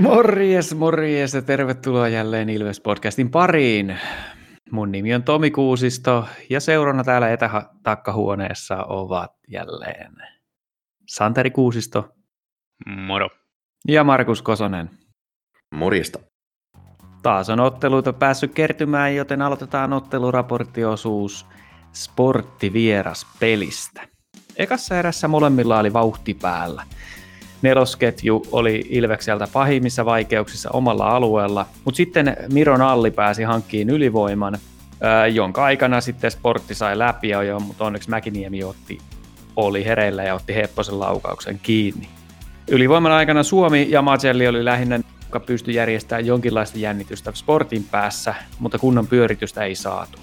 Morjes, morjes ja tervetuloa jälleen Ilves-podcastin pariin. Mun nimi on Tomi Kuusisto ja seurana täällä etätakkahuoneessa ovat jälleen Santeri Kuusisto. Moro. Ja Markus Kosonen. Morjesta. Taas on otteluita päässyt kertymään, joten aloitetaan otteluraporttiosuus sporttivieras pelistä. Ekassa erässä molemmilla oli vauhti päällä – nelosketju oli Ilvekseltä pahimmissa vaikeuksissa omalla alueella, mutta sitten Miron Alli pääsi hankkiin ylivoiman, jonka aikana sitten sportti sai läpi jo, mutta onneksi Mäkiniemi otti, oli hereillä ja otti Hepposen laukauksen kiinni. Ylivoiman aikana Suomi ja Macelli oli lähinnä, joka pystyi järjestämään jonkinlaista jännitystä sportin päässä, mutta kunnon pyöritystä ei saatu.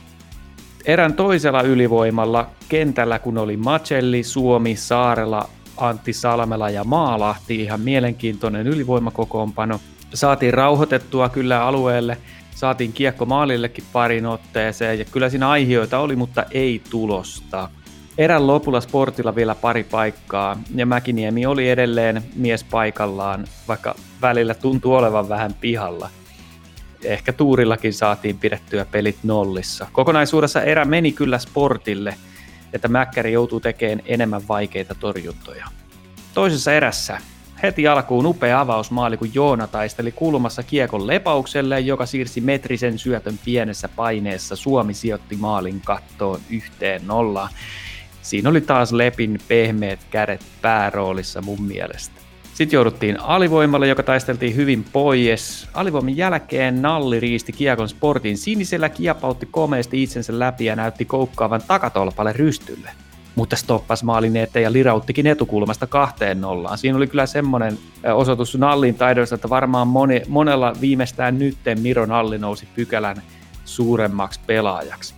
Erän toisella ylivoimalla kentällä, kun oli Macelli, Suomi, Saarela, Antti Salmela ja Maalahti, ihan mielenkiintoinen ylivoimakokoonpano. Saatiin rauhoitettua kyllä alueelle, saatiin kiekko maalillekin parin otteeseen ja kyllä siinä aiheita oli, mutta ei tulosta. Erän lopulla sportilla vielä pari paikkaa ja Mäkiniemi oli edelleen mies paikallaan, vaikka välillä tuntuu olevan vähän pihalla. Ehkä tuurillakin saatiin pidettyä pelit nollissa. Kokonaisuudessa erä meni kyllä sportille – että Mäkkäri joutuu tekemään enemmän vaikeita torjuntoja. Toisessa erässä heti alkuun upea avausmaali, kun Joona taisteli kulmassa kiekon lepaukselle, joka siirsi metrisen syötön pienessä paineessa. Suomi sijoitti maalin kattoon yhteen nollaan. Siinä oli taas Lepin pehmeät kädet pääroolissa mun mielestä. Sitten jouduttiin alivoimalle, joka taisteltiin hyvin pois. Alivoimin jälkeen Nalli riisti kiekon sportin sinisellä, kiepautti komeasti itsensä läpi ja näytti koukkaavan takatolpalle rystylle. Mutta stoppas maalin eteen ja lirauttikin etukulmasta kahteen nollaan. Siinä oli kyllä semmoinen osoitus Nallin taidoista, että varmaan moni, monella viimeistään nytten Miro Nalli nousi pykälän suuremmaksi pelaajaksi.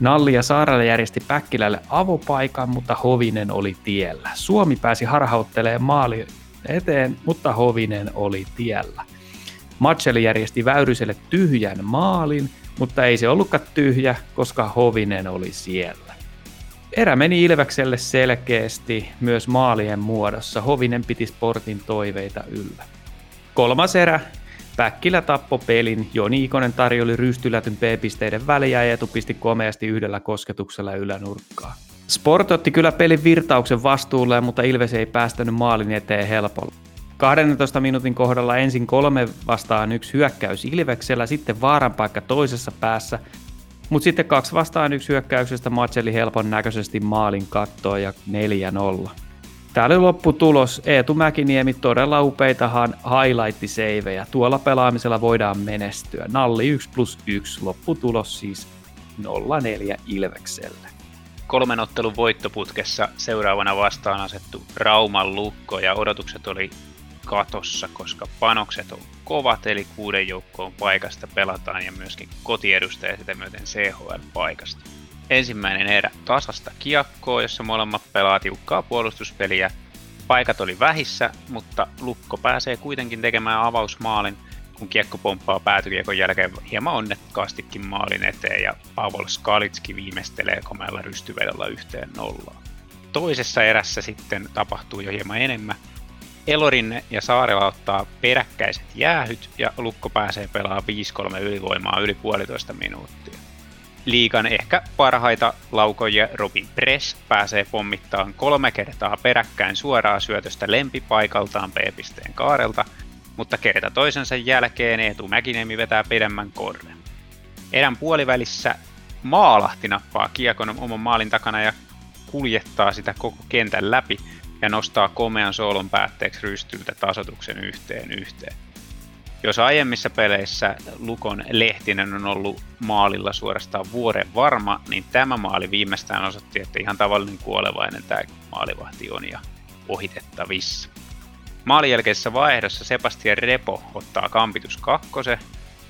Nalli ja Saarelle järjesti Päkkilälle avopaikan, mutta Hovinen oli tiellä. Suomi pääsi harhauttelemaan maali eteen, mutta Hovinen oli tiellä. Matseli järjesti Väyryselle tyhjän maalin, mutta ei se ollutkaan tyhjä, koska Hovinen oli siellä. Erä meni Ilvekselle selkeästi myös maalien muodossa. Hovinen piti sportin toiveita yllä. Kolmas erä. Päkkilä tappo pelin. Joni Ikonen tarjoli rystylätyn P-pisteiden väliä ja pisti komeasti yhdellä kosketuksella ylänurkkaa. Sport otti kyllä pelin virtauksen vastuulle, mutta Ilves ei päästänyt maalin eteen helpolla. 12 minuutin kohdalla ensin kolme vastaan yksi hyökkäys Ilveksellä, sitten vaaran paikka toisessa päässä, mutta sitten kaksi vastaan yksi hyökkäyksestä Matseli helpon näköisesti maalin kattoon ja 4-0. Täällä lopputulos. Eetu Mäkiniemi todella upeitahan highlight-seivejä. Tuolla pelaamisella voidaan menestyä. Nalli 1 plus 1, lopputulos siis 0-4 Ilvekselle kolmen ottelun voittoputkessa seuraavana vastaan asettu Rauman lukko ja odotukset oli katossa, koska panokset on kovat, eli kuuden joukkoon paikasta pelataan ja myöskin kotiedustaja sitä myöten CHL-paikasta. Ensimmäinen erä tasasta kiekkoa, jossa molemmat pelaa tiukkaa puolustuspeliä. Paikat oli vähissä, mutta Lukko pääsee kuitenkin tekemään avausmaalin – kun kiekko pomppaa päätykiekon jälkeen hieman onnekkaastikin maalin eteen ja Pavel Skalitski viimeistelee komealla rystyvedolla yhteen nollaan. Toisessa erässä sitten tapahtuu jo hieman enemmän. Elorinne ja Saarela ottaa peräkkäiset jäähyt ja Lukko pääsee pelaamaan 5-3 ylivoimaa yli puolitoista minuuttia. Liikan ehkä parhaita laukoja Robin Press pääsee pommittaan kolme kertaa peräkkäin suoraa syötöstä lempipaikaltaan B-pisteen kaarelta – mutta kerta toisensa jälkeen Eetu Mäkiniemi vetää pidemmän korren. Erän puolivälissä Maalahti nappaa kiekon oman maalin takana ja kuljettaa sitä koko kentän läpi ja nostaa komean soolon päätteeksi rystyltä tasotuksen yhteen yhteen. Jos aiemmissa peleissä Lukon Lehtinen on ollut maalilla suorastaan vuoren varma, niin tämä maali viimeistään osoitti, että ihan tavallinen kuolevainen tämä maalivahti on ja ohitettavissa. Maalin jälkeisessä vaihdossa Sebastian Repo ottaa kampitus kakkose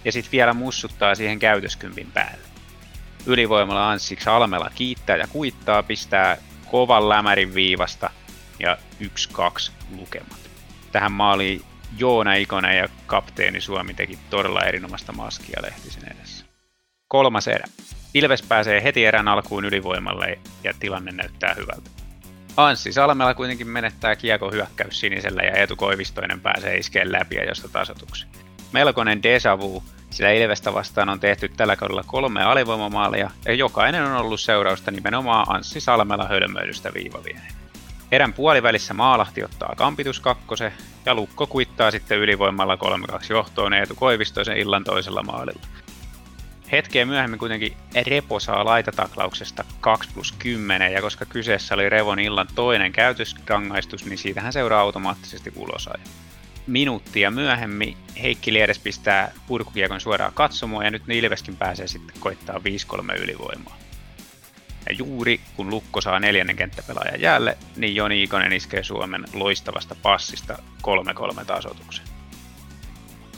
ja sitten vielä mussuttaa siihen käytöskympin päälle. Ylivoimalla Anssiksi Almela kiittää ja kuittaa, pistää kovan lämärin viivasta ja 1-2 lukemat. Tähän maaliin Joona Ikonen ja kapteeni Suomi teki todella erinomaista maskia Lehtisen edessä. Kolmas erä. Ilves pääsee heti erän alkuun ylivoimalle ja tilanne näyttää hyvältä. Anssi Salmela kuitenkin menettää kiekko hyökkäys sinisellä ja Eetu Koivistoinen pääsee iskeen läpi ja josta tasotuksen. Melkoinen deja vu, sillä Ilvestä vastaan on tehty tällä kaudella kolme alivoimamaalia ja jokainen on ollut seurausta nimenomaan Anssi Salmela hölmöilystä viivavien. Erän puolivälissä Maalahti ottaa kampitus kakkose ja Lukko kuittaa sitten ylivoimalla 3-2 johtoon Eetu Koivistoisen illan toisella maalilla. Hetkeä myöhemmin kuitenkin Repo saa laitataklauksesta 2 plus 10, ja koska kyseessä oli Revon illan toinen käytösrangaistus, niin siitähän seuraa automaattisesti ulosajo. Minuuttia myöhemmin Heikki Liedes pistää purkukiekon suoraan katsomoon, ja nyt Ilveskin pääsee sitten koittaa 5-3 ylivoimaa. Ja juuri kun Lukko saa neljännen kenttäpelaajan jäälle, niin Joni Ikonen iskee Suomen loistavasta passista 3-3 tasotuksen.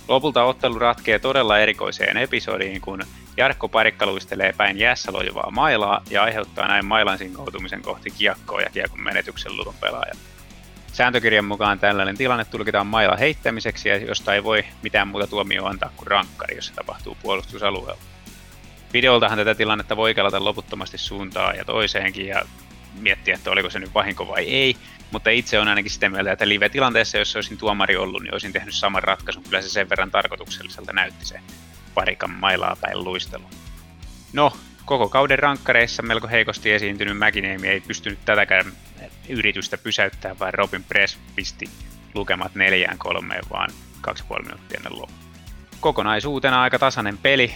Lopulta ottelu ratkee todella erikoiseen episodiin, kun Jarkko Parikka luistelee päin jäässä lojuvaa mailaa ja aiheuttaa näin mailan sinkoutumisen kohti kiekkoa ja kiekon menetyksen luvun pelaajan. Sääntökirjan mukaan tällainen tilanne tulkitaan mailla heittämiseksi ja josta ei voi mitään muuta tuomioa antaa kuin rankkari, jos se tapahtuu puolustusalueella. Videoltahan tätä tilannetta voi kelata loputtomasti suuntaan ja toiseenkin ja miettiä, että oliko se nyt vahinko vai ei, mutta itse on ainakin sitä mieltä, että live-tilanteessa, jos olisin tuomari ollut, niin olisin tehnyt saman ratkaisun. Kyllä se sen verran tarkoitukselliselta näytti se parikan mailaa päin luistelu. No, koko kauden rankkareissa melko heikosti esiintynyt Mäkineemi ei pystynyt tätäkään yritystä pysäyttää, vaan Robin Press pisti lukemat neljään kolmeen vaan 2,5 minuuttia ennen loppu. Kokonaisuutena aika tasainen peli,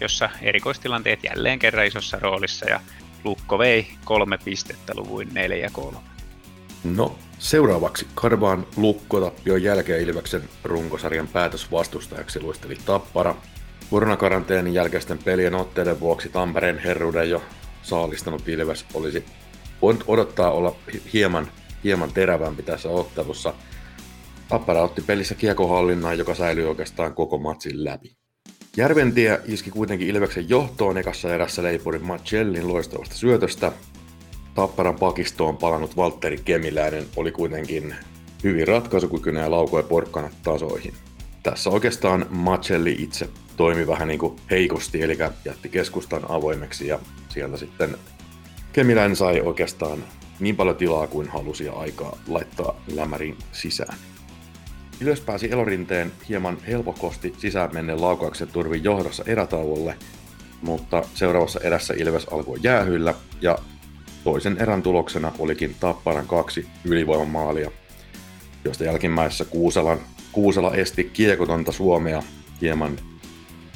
jossa erikoistilanteet jälleen kerran isossa roolissa ja Lukko vei kolme pistettä luvuin 4-3. No, seuraavaksi Karvaan Lukko-tappion jälkeen Ilveksen runkosarjan päätösvastustajaksi luisteli Tappara. Koronakaranteenin jälkeisten pelien otteiden vuoksi Tampereen herruuden jo saalistanut Ilves olisi voinut odottaa olla hieman, hieman terävämpi tässä ottelussa. Tappara otti pelissä kiekohallinnan, joka säilyi oikeastaan koko matsin läpi. Järventie iski kuitenkin Ilveksen johtoon ekassa erässä leipurin Marcellin loistavasta syötöstä. Tapparan pakistoon palannut Valtteri Kemiläinen oli kuitenkin hyvin ratkaisukykyinen ja laukoi porkkanat tasoihin. Tässä oikeastaan Macelli itse toimi vähän niin kuin heikosti, eli jätti keskustan avoimeksi ja sieltä sitten Kemiläinen sai oikeastaan niin paljon tilaa kuin halusi ja aikaa laittaa lämärin sisään. Ylös pääsi Elorinteen hieman helpokosti sisään menneen laukauksen turvin johdossa erätauolle, mutta seuraavassa erässä Ilves alkoi jäähyllä ja toisen erän tuloksena olikin Tapparan kaksi ylivoimamaalia, joista jälkimmäisessä Kuuselan, Kuusela esti kiekotonta Suomea hieman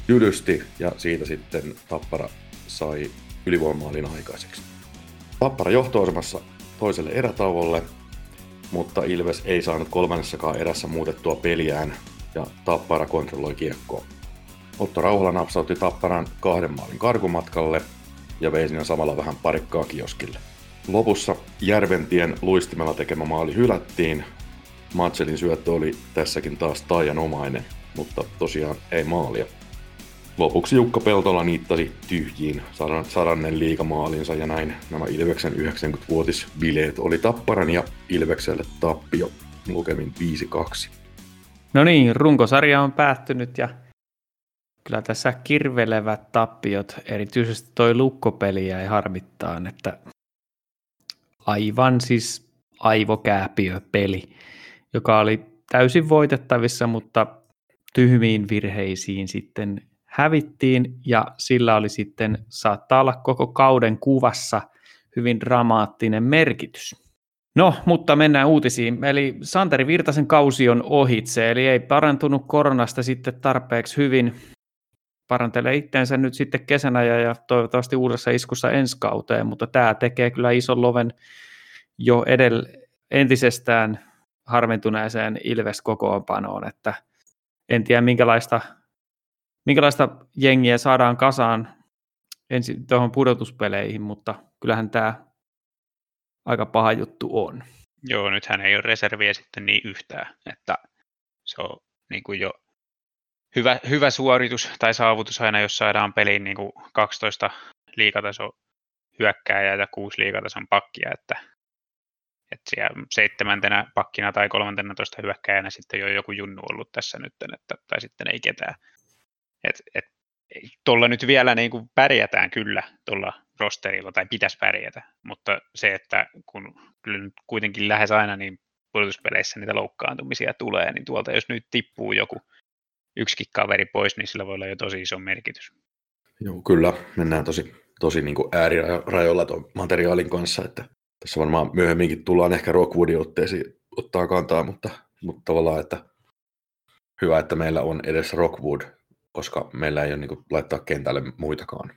tylysti ja siitä sitten Tappara sai ylivoimamaalin aikaiseksi. Tappara johtoasemassa toiselle erätauolle mutta Ilves ei saanut kolmannessakaan erässä muutettua peliään ja Tappara kontrolloi kiekkoa. Otto Rauhala napsautti Tapparan kahden maalin karkumatkalle ja vei siinä samalla vähän parikkaa kioskille. Lopussa Järventien luistimella tekemä maali hylättiin. Matselin syöttö oli tässäkin taas taianomainen, mutta tosiaan ei maalia. Lopuksi Jukka Peltola niittasi tyhjiin sadannen liikamaalinsa ja näin nämä Ilveksen 90-vuotisbileet oli Tapparan ja Ilvekselle tappio lukemin 5-2. No niin, runkosarja on päättynyt ja kyllä tässä kirvelevät tappiot, erityisesti toi lukkopeli jäi harmittaan, että aivan siis aivokääpiöpeli, joka oli täysin voitettavissa, mutta tyhmiin virheisiin sitten hävittiin ja sillä oli sitten, saattaa olla koko kauden kuvassa hyvin dramaattinen merkitys. No, mutta mennään uutisiin. Eli Santeri Virtasen kausi on ohitse, eli ei parantunut koronasta sitten tarpeeksi hyvin. Parantelee itteensä nyt sitten kesänä ja, ja toivottavasti uudessa iskussa ensi kauteen, mutta tämä tekee kyllä ison loven jo edellä entisestään harventuneeseen Ilves-kokoonpanoon, että en tiedä minkälaista minkälaista jengiä saadaan kasaan ensin tuohon pudotuspeleihin, mutta kyllähän tämä aika paha juttu on. Joo, nythän ei ole reserviä sitten niin yhtään, että se on niin kuin jo hyvä, hyvä suoritus tai saavutus aina, jos saadaan peliin niin kuin 12 liikataso hyökkääjää ja 6 liikatason pakkia, että, että siellä seitsemäntenä pakkina tai kolmantena toista hyökkääjänä sitten jo joku junnu ollut tässä nyt, että, tai sitten ei ketään. Et, et, tuolla nyt vielä niin kuin pärjätään kyllä tuolla rosterilla, tai pitäisi pärjätä, mutta se, että kun kyllä nyt kuitenkin lähes aina niin pudotuspeleissä niitä loukkaantumisia tulee, niin tuolta jos nyt tippuu joku yksikin kaveri pois, niin sillä voi olla jo tosi iso merkitys. Joo, kyllä. Mennään tosi, tosi niin kuin äärirajoilla tuon materiaalin kanssa, että tässä varmaan myöhemminkin tullaan ehkä Rockwoodin otteisiin ottaa kantaa, mutta, mutta tavallaan, että hyvä, että meillä on edes Rockwood, koska meillä ei ole niin kuin, laittaa kentälle muitakaan.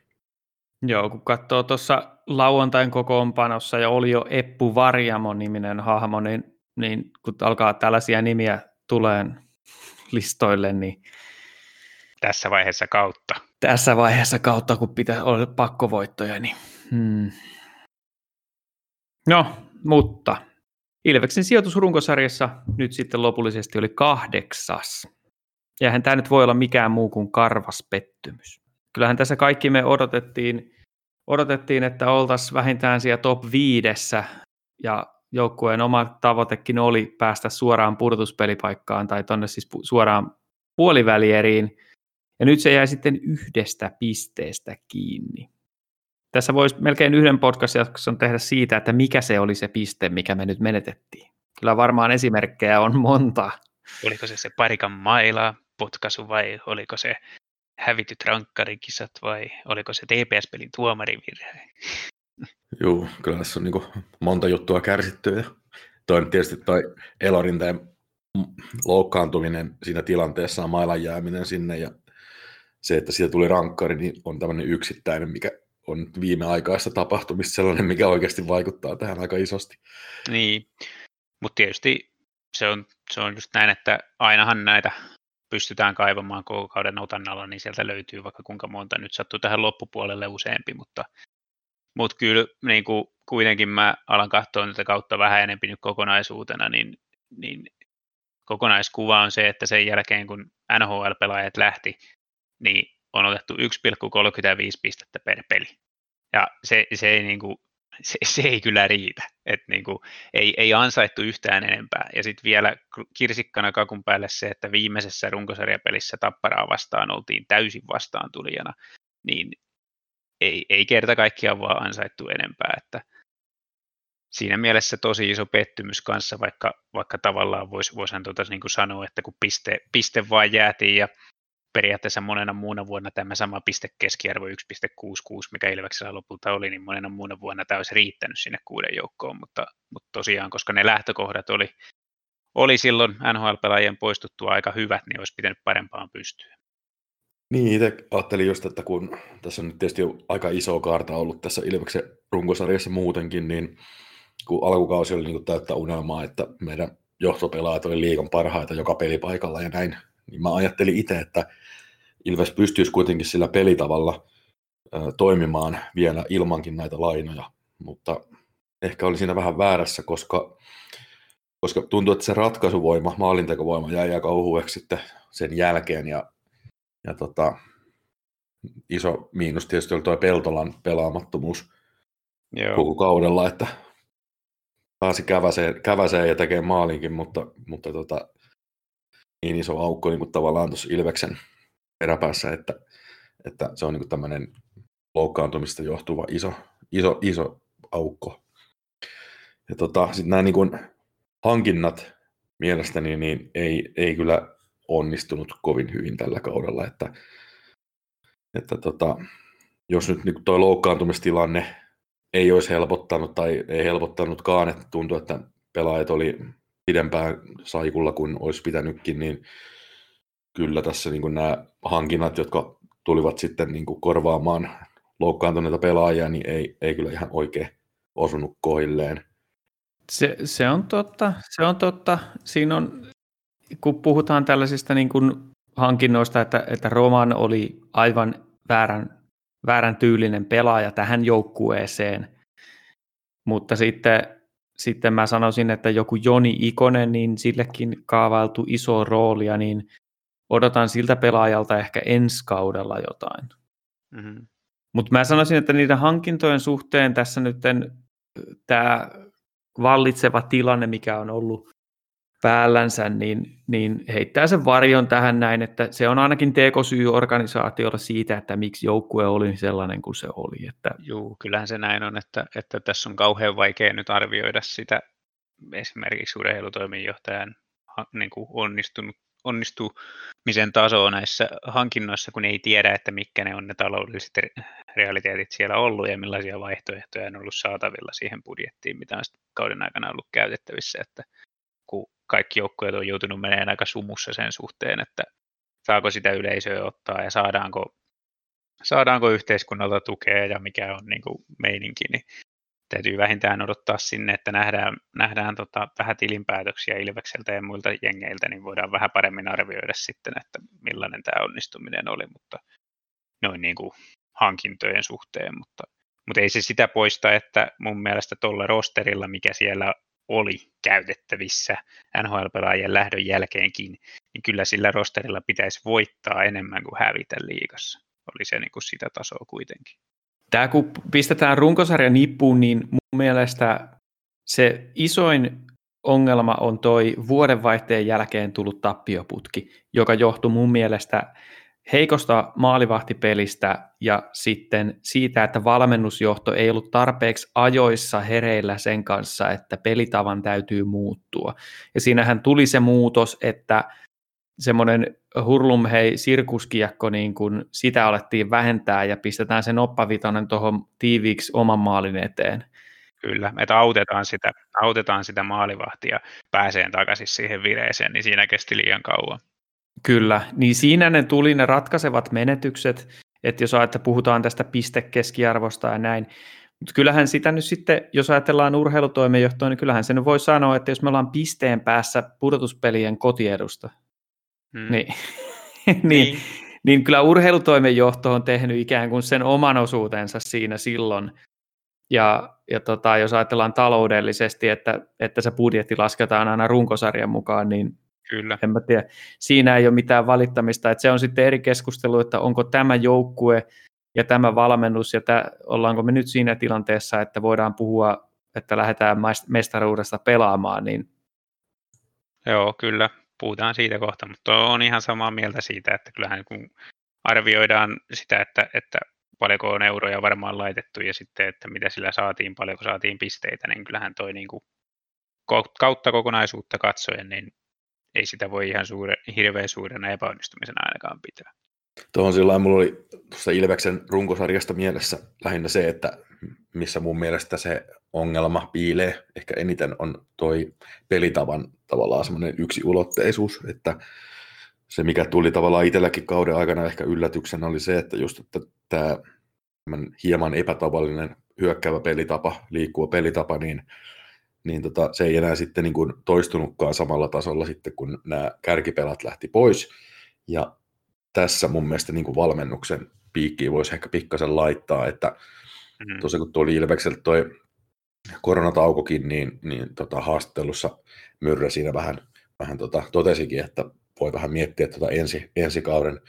Joo, kun katsoo tuossa lauantain kokoonpanossa ja oli jo Eppu Varjamo-niminen hahmo, niin, niin kun alkaa tällaisia nimiä tuleen listoille, niin tässä vaiheessa kautta. Tässä vaiheessa kautta, kun pitää olla pakkovoittoja, niin hmm. No, mutta Ilveksen sijoitus runkosarjassa nyt sitten lopullisesti oli kahdeksas. Ja tämä nyt voi olla mikään muu kuin karvas pettymys. Kyllähän tässä kaikki me odotettiin, odotettiin että oltaisiin vähintään siellä top viidessä ja joukkueen oma tavoitekin oli päästä suoraan pudotuspelipaikkaan tai tuonne siis suoraan puolivälieriin. Ja nyt se jäi sitten yhdestä pisteestä kiinni. Tässä voisi melkein yhden podcast-jakson tehdä siitä, että mikä se oli se piste, mikä me nyt menetettiin. Kyllä varmaan esimerkkejä on monta. Oliko se se parikan maila potkaisu vai oliko se hävityt rankkarikisat vai oliko se TPS-pelin tuomarivirhe? Joo, kyllä tässä on niin monta juttua kärsitty. Ja toinen tietysti toi Elorinteen loukkaantuminen siinä tilanteessa, mailan jääminen sinne ja se, että siitä tuli rankkari, niin on tämmöinen yksittäinen, mikä on viimeaikaista tapahtumista sellainen, mikä oikeasti vaikuttaa tähän aika isosti. Niin, mutta tietysti se on, se on just näin, että ainahan näitä pystytään kaivamaan koko kauden otannalla, niin sieltä löytyy vaikka kuinka monta. Nyt sattuu tähän loppupuolelle useampi, mutta, mutta kyllä niin kuin kuitenkin mä alan katsoa tätä kautta vähän enemmän nyt kokonaisuutena, niin, niin kokonaiskuva on se, että sen jälkeen kun NHL-pelaajat lähti, niin on otettu 1,35 pistettä per peli. Ja se, se, ei, niin kuin, se, se ei kyllä riitä. Et niin kuin, ei, ei ansaittu yhtään enempää. Ja sitten vielä kirsikkana kakun päälle se, että viimeisessä runkosarjapelissä Tapparaa vastaan oltiin täysin vastaan tulijana, niin ei, ei kerta kaikkiaan vaan ansaittu enempää. Että siinä mielessä tosi iso pettymys kanssa, vaikka, vaikka tavallaan vois tuota, niin sanoa, että kun piste, piste vaan jäätiin ja periaatteessa monena muuna vuonna tämä sama piste keskiarvo 1,66, mikä Ilveksellä lopulta oli, niin monena muuna vuonna tämä olisi riittänyt sinne kuuden joukkoon, mutta, mutta tosiaan, koska ne lähtökohdat oli, oli silloin NHL-pelaajien poistuttua aika hyvät, niin olisi pitänyt parempaan pystyä. Niin, itse ajattelin just, että kun tässä on nyt tietysti aika iso kaarta ollut tässä Ilveksen runkosarjassa muutenkin, niin kun alkukausi oli niin kuin täyttä unelmaa, että meidän johtopelaajat oli liikan parhaita joka pelipaikalla ja näin, niin mä ajattelin itse, että Ilves pystyisi kuitenkin sillä pelitavalla toimimaan vielä ilmankin näitä lainoja, mutta ehkä oli siinä vähän väärässä, koska, koska tuntuu, että se ratkaisuvoima, maalintekovoima jäi aika ohueksi sitten sen jälkeen ja, ja tota, iso miinus tietysti oli tuo Peltolan pelaamattomuus Joo. koko kaudella, että pääsi käväseen, käväseen ja tekee maalinkin, mutta, mutta tota, niin iso aukko niin kuin tavallaan tuossa Ilveksen peräpäässä, että, että se on niin kuin tämmöinen loukkaantumista johtuva iso, iso, iso aukko. Ja tota, sitten nämä niin kuin hankinnat mielestäni niin ei, ei kyllä onnistunut kovin hyvin tällä kaudella, että, että tota, jos nyt niin tuo loukkaantumistilanne ei olisi helpottanut tai ei helpottanutkaan, että tuntuu, että pelaajat oli pidempään saikulla kuin olisi pitänytkin, niin kyllä tässä niin nämä hankinnat, jotka tulivat sitten niin korvaamaan loukkaantuneita pelaajia, niin ei, ei kyllä ihan oikein osunut koilleen. Se, se, on totta, se on totta. Siinä on, kun puhutaan tällaisista niin kuin hankinnoista, että, että Roman oli aivan väärän, väärän tyylinen pelaaja tähän joukkueeseen, mutta sitten sitten mä sanoisin, että joku Joni Ikonen, niin sillekin kaavailtu iso roolia, niin odotan siltä pelaajalta ehkä ensi kaudella jotain. Mm-hmm. Mutta mä sanoisin, että niiden hankintojen suhteen tässä nyt tämä vallitseva tilanne, mikä on ollut päällänsä, niin, niin heittää sen varjon tähän näin, että se on ainakin tekosyy organisaatiolla siitä, että miksi joukkue oli sellainen kuin se oli. Että... Joo, kyllähän se näin on, että, että tässä on kauhean vaikea nyt arvioida sitä esimerkiksi urheilutoimenjohtajan niin kuin onnistunut, onnistumisen tasoa näissä hankinnoissa, kun ei tiedä, että mitkä ne on ne taloudelliset realiteetit siellä ollut ja millaisia vaihtoehtoja on ollut saatavilla siihen budjettiin, mitä on kauden aikana ollut käytettävissä, että kaikki joukkueet on joutunut menemään aika sumussa sen suhteen, että saako sitä yleisöä ottaa ja saadaanko, saadaanko yhteiskunnalta tukea ja mikä on niin kuin meininki, niin täytyy vähintään odottaa sinne, että nähdään, nähdään tota, vähän tilinpäätöksiä Ilvekseltä ja muilta jengeiltä, niin voidaan vähän paremmin arvioida sitten, että millainen tämä onnistuminen oli, mutta noin niin kuin hankintojen suhteen, mutta, mutta ei se sitä poista, että mun mielestä tuolla rosterilla, mikä siellä oli käytettävissä NHL-pelaajien lähdön jälkeenkin, niin kyllä sillä rosterilla pitäisi voittaa enemmän kuin hävitä liigassa. Oli se niin kuin sitä tasoa kuitenkin. Tämä kun pistetään runkosarja nippuun, niin mun mielestä se isoin ongelma on toi vuodenvaihteen jälkeen tullut tappioputki, joka johtui mun mielestä heikosta maalivahtipelistä ja sitten siitä, että valmennusjohto ei ollut tarpeeksi ajoissa hereillä sen kanssa, että pelitavan täytyy muuttua. Ja siinähän tuli se muutos, että semmoinen hurlum hei sirkuskiekko, niin kun sitä alettiin vähentää ja pistetään se noppavitonen tuohon tiiviiksi oman maalin eteen. Kyllä, että autetaan sitä, autetaan sitä maalivahtia pääseen takaisin siihen vireeseen, niin siinä kesti liian kauan. Kyllä, niin siinä ne tuli ne ratkaisevat menetykset, että jos että puhutaan tästä pistekeskiarvosta ja näin, mutta kyllähän sitä nyt sitten, jos ajatellaan urheilutoimenjohtoa, niin kyllähän se nyt voi sanoa, että jos me ollaan pisteen päässä pudotuspelien kotiedusta, hmm. niin, niin, niin. niin kyllä urheilutoimenjohto on tehnyt ikään kuin sen oman osuutensa siinä silloin, ja, ja tota, jos ajatellaan taloudellisesti, että, että se budjetti lasketaan aina runkosarjan mukaan, niin Kyllä. En mä tiedä. Siinä ei ole mitään valittamista. Että se on sitten eri keskustelu, että onko tämä joukkue ja tämä valmennus, ja tämä, ollaanko me nyt siinä tilanteessa, että voidaan puhua, että lähdetään mestaruudesta pelaamaan. Niin... Joo, kyllä. Puhutaan siitä kohta, mutta on ihan samaa mieltä siitä, että kyllähän kun arvioidaan sitä, että, että paljonko on euroja varmaan laitettu ja sitten, että mitä sillä saatiin, paljonko saatiin pisteitä, niin kyllähän toi niin kuin kautta kokonaisuutta katsoen, niin ei sitä voi ihan suure, hirveän suurena epäonnistumisena ainakaan pitää. Tuohon sillä mulla oli tuossa Ilveksen runkosarjasta mielessä lähinnä se, että missä mun mielestä se ongelma piilee ehkä eniten on toi pelitavan tavallaan semmoinen yksi ulotteisuus, että se mikä tuli tavallaan itselläkin kauden aikana ehkä yllätyksenä oli se, että just että tämä hieman epätavallinen hyökkäävä pelitapa, liikkuva pelitapa, niin niin tota, se ei enää sitten niin kuin toistunutkaan samalla tasolla sitten, kun nämä kärkipelat lähti pois. Ja tässä mun mielestä niin kuin valmennuksen piikkiin voisi ehkä pikkasen laittaa, että mm. tosiaan kun tuli Ilvekseltä toi koronataukokin, niin, niin tota, haastattelussa Myrrä siinä vähän, vähän tota, totesikin, että voi vähän miettiä tuota ensi, ensi kauden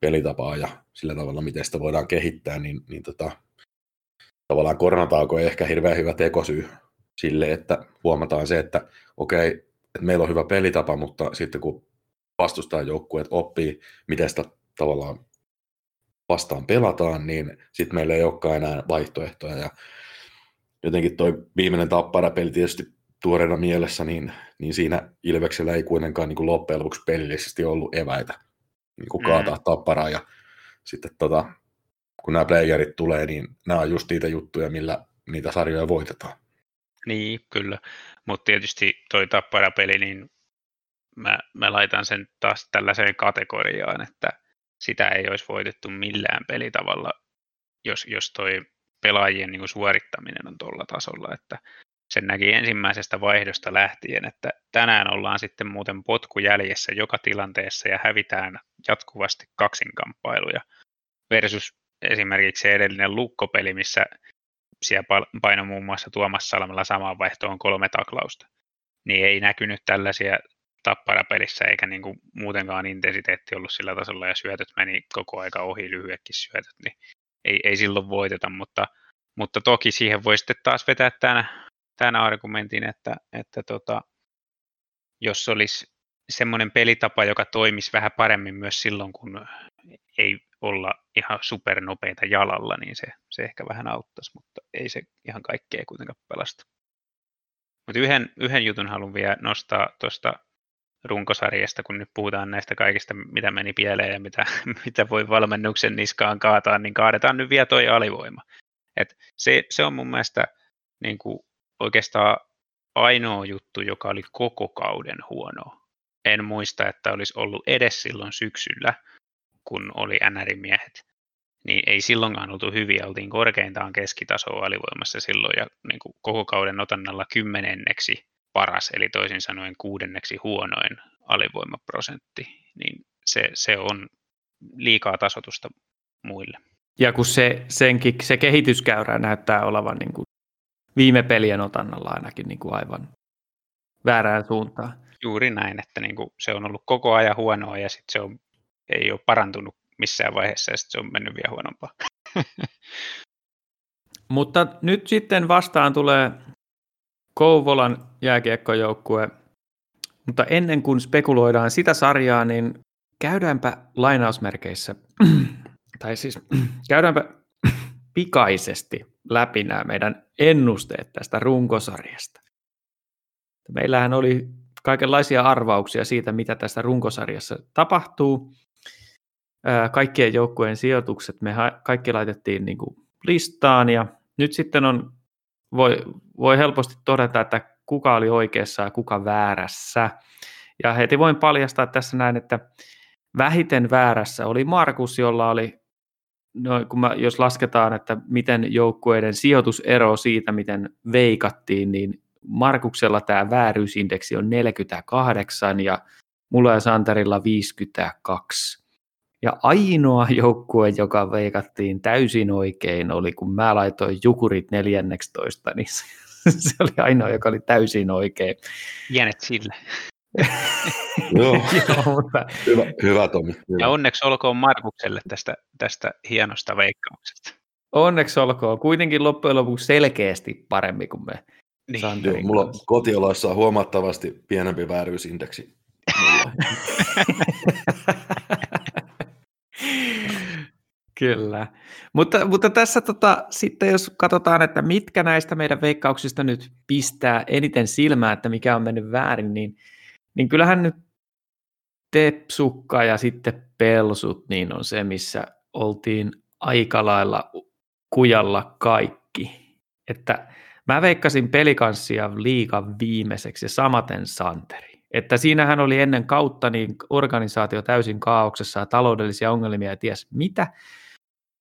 pelitapaa ja sillä tavalla, miten sitä voidaan kehittää, niin, niin tota, tavallaan koronatauko ei ehkä hirveän hyvä tekosyy sille, että huomataan se, että okei, että meillä on hyvä pelitapa, mutta sitten kun vastustaa joukkueet oppii, miten sitä tavallaan vastaan pelataan, niin sitten meillä ei olekaan enää vaihtoehtoja. Ja jotenkin toi viimeinen tapparapeli tietysti tuoreena mielessä, niin, niin siinä Ilveksellä ei kuitenkaan niin kuin loppujen lopuksi pelillisesti ollut eväitä niin kuin kaataa mm. tapparaa. Ja sitten tota, kun nämä playerit tulee, niin nämä on just niitä juttuja, millä niitä sarjoja voitetaan. Niin, kyllä. Mutta tietysti toi tapparapeli, niin mä, mä laitan sen taas tällaiseen kategoriaan, että sitä ei olisi voitettu millään pelitavalla, jos, jos toi pelaajien niin suorittaminen on tuolla tasolla, että sen näki ensimmäisestä vaihdosta lähtien, että tänään ollaan sitten muuten potkujäljessä joka tilanteessa ja hävitään jatkuvasti kaksinkamppailuja versus esimerkiksi edellinen lukkopeli, missä siellä paino muun muassa Tuomas Salmella samaan vaihtoon kolme taklausta. Niin ei näkynyt tällaisia tapparapelissä eikä niin kuin muutenkaan intensiteetti ollut sillä tasolla ja syötöt meni koko aika ohi lyhyekin syötöt, niin ei, ei silloin voiteta, mutta, mutta toki siihen voi sitten taas vetää tämän, tämän argumentin, että, että tota, jos olisi semmoinen pelitapa, joka toimisi vähän paremmin myös silloin, kun ei olla ihan supernopeita jalalla, niin se, se ehkä vähän auttaisi, mutta ei se ihan kaikkea kuitenkaan pelasta. Mutta yhden, yhden jutun haluan vielä nostaa tuosta runkosarjasta, kun nyt puhutaan näistä kaikista, mitä meni pieleen ja mitä, mitä voi valmennuksen niskaan kaataa, niin kaadetaan nyt vielä toi alivoima. Et se, se on mun mielestä niin kuin oikeastaan ainoa juttu, joka oli koko kauden huono. En muista, että olisi ollut edes silloin syksyllä, kun oli NR-miehet. Niin ei silloinkaan oltu hyviä, oltiin korkeintaan keskitasoa alivoimassa silloin ja niin kuin koko kauden otannalla kymmenenneksi paras, eli toisin sanoen kuudenneksi huonoin alivoimaprosentti, niin se, se on liikaa tasotusta muille. Ja kun se, senkin, se kehityskäyrä näyttää olevan niin kuin viime pelien otannalla ainakin niin kuin aivan väärään suuntaan. Juuri näin, että niin kuin se on ollut koko ajan huonoa ja sitten se on, ei ole parantunut missään vaiheessa ja sitten se on mennyt vielä huonompaa. Mutta nyt sitten vastaan tulee Kouvolan jääkiekkojoukkue. Mutta ennen kuin spekuloidaan sitä sarjaa, niin käydäänpä lainausmerkeissä, tai siis käydäänpä pikaisesti läpi nämä meidän ennusteet tästä runkosarjasta. Meillähän oli kaikenlaisia arvauksia siitä, mitä tässä runkosarjassa tapahtuu. Kaikkien joukkueen sijoitukset me kaikki laitettiin niin kuin listaan ja nyt sitten on, voi, voi helposti todeta, että kuka oli oikeassa ja kuka väärässä. Ja heti voin paljastaa tässä näin, että vähiten väärässä oli Markus, jolla oli no, kun mä, jos lasketaan, että miten joukkueiden sijoitusero siitä, miten veikattiin, niin Markuksella tämä vääryysindeksi on 48 ja mulla ja Santerilla 52. Ja ainoa joukkue, joka veikattiin täysin oikein, oli kun mä laitoin Jukurit 14, niin se oli ainoa, joka oli täysin oikein. Jänet sille. Joo, Joo mutta... hyvä, hyvä Tomi. Hyvä. Ja onneksi olkoon Markukselle tästä, tästä hienosta veikkauksesta. Onneksi olkoon. Kuitenkin loppujen lopuksi selkeästi paremmin kuin me niin. Joo, mulla kotioloissa on huomattavasti pienempi vääryysindeksi. Kyllä. Mutta, mutta tässä tota, sitten jos katsotaan, että mitkä näistä meidän veikkauksista nyt pistää eniten silmää, että mikä on mennyt väärin, niin niin kyllähän nyt Tepsukka ja sitten Pelsut niin on se, missä oltiin aika lailla kujalla kaikki. Että mä veikkasin pelikanssia liikan viimeiseksi ja samaten Santeri. Että siinähän oli ennen kautta niin organisaatio täysin kaauksessa ja taloudellisia ongelmia ja ties mitä.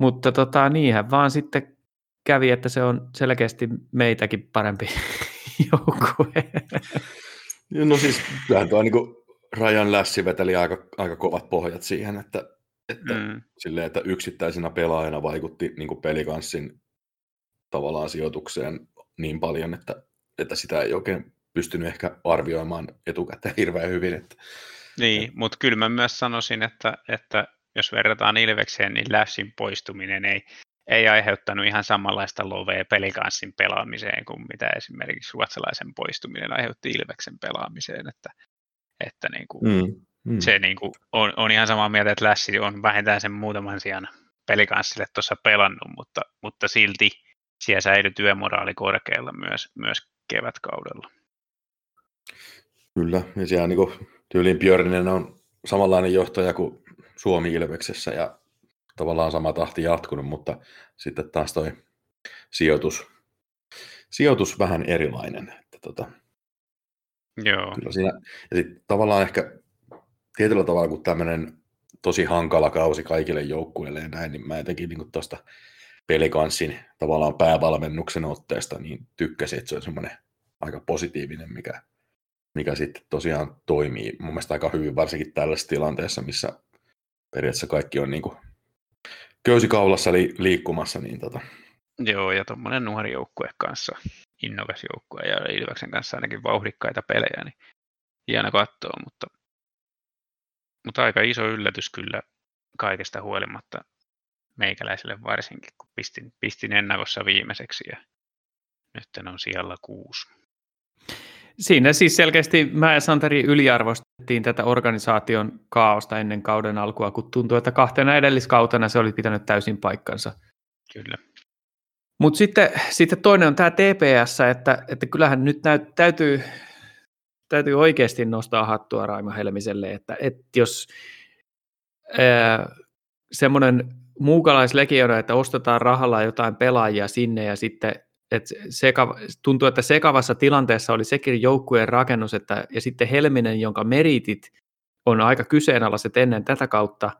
Mutta tota, niinhän vaan sitten kävi, että se on selkeästi meitäkin parempi joukkue. No siis kyllähän tuo niin Rajan Lässi veteli aika, aika kovat pohjat siihen, että, että, mm. silleen, että yksittäisenä pelaajana vaikutti niin pelikanssin tavallaan sijoitukseen niin paljon, että, että sitä ei oikein pystynyt ehkä arvioimaan etukäteen hirveän hyvin. Että, niin, mutta kyllä mä myös sanoisin, että, että jos verrataan Ilvekseen, niin Lässin poistuminen ei, ei aiheuttanut ihan samanlaista lovea pelikanssin pelaamiseen kuin mitä esimerkiksi ruotsalaisen poistuminen aiheutti Ilveksen pelaamiseen, että, että niin kuin, mm, mm. se niin kuin on, on, ihan samaa mieltä, että Lässi on vähintään sen muutaman sijaan pelikanssille tuossa pelannut, mutta, mutta silti siellä säilyi työmoraali korkealla myös, myös kevätkaudella. Kyllä, ja siellä niin tyyliin Björninen on samanlainen johtaja kuin Suomi Ilveksessä, ja tavallaan sama tahti jatkunut, mutta sitten taas toi sijoitus, sijoitus vähän erilainen. Että tota, Joo. Kyllä siinä, ja sitten tavallaan ehkä tietyllä tavalla, kun tämmöinen tosi hankala kausi kaikille joukkueille ja näin, niin mä jotenkin niin tuosta pelikanssin tavallaan päävalmennuksen otteesta, niin tykkäsin, että se on semmoinen aika positiivinen, mikä, mikä sitten tosiaan toimii mun mielestä aika hyvin, varsinkin tällaisessa tilanteessa, missä periaatteessa kaikki on niin kuin kaulassa li, liikkumassa. Niin tota. Joo, ja tuommoinen nuori joukkue kanssa, innokas joukkue ja Ilveksen kanssa ainakin vauhdikkaita pelejä, niin hieno katsoa, mutta, mutta aika iso yllätys kyllä kaikesta huolimatta meikäläiselle varsinkin, kun pistin, pistin ennakossa viimeiseksi ja nyt on siellä kuusi. Siinä siis selkeästi mä ja Santeri yliarvostettiin tätä organisaation kaaosta ennen kauden alkua, kun tuntuu, että kahtena edelliskautena se oli pitänyt täysin paikkansa. Kyllä. Mutta sitten, sitten toinen on tämä TPS, että, että kyllähän nyt näyt, täytyy, täytyy oikeasti nostaa hattua Raima Helmiselle, että, että jos semmoinen muukalaislegiona, että ostetaan rahalla jotain pelaajia sinne ja sitten et seka, tuntuu, että sekavassa tilanteessa oli sekin joukkueen rakennus, että, ja sitten Helminen, jonka meritit on aika kyseenalaiset ennen tätä kautta,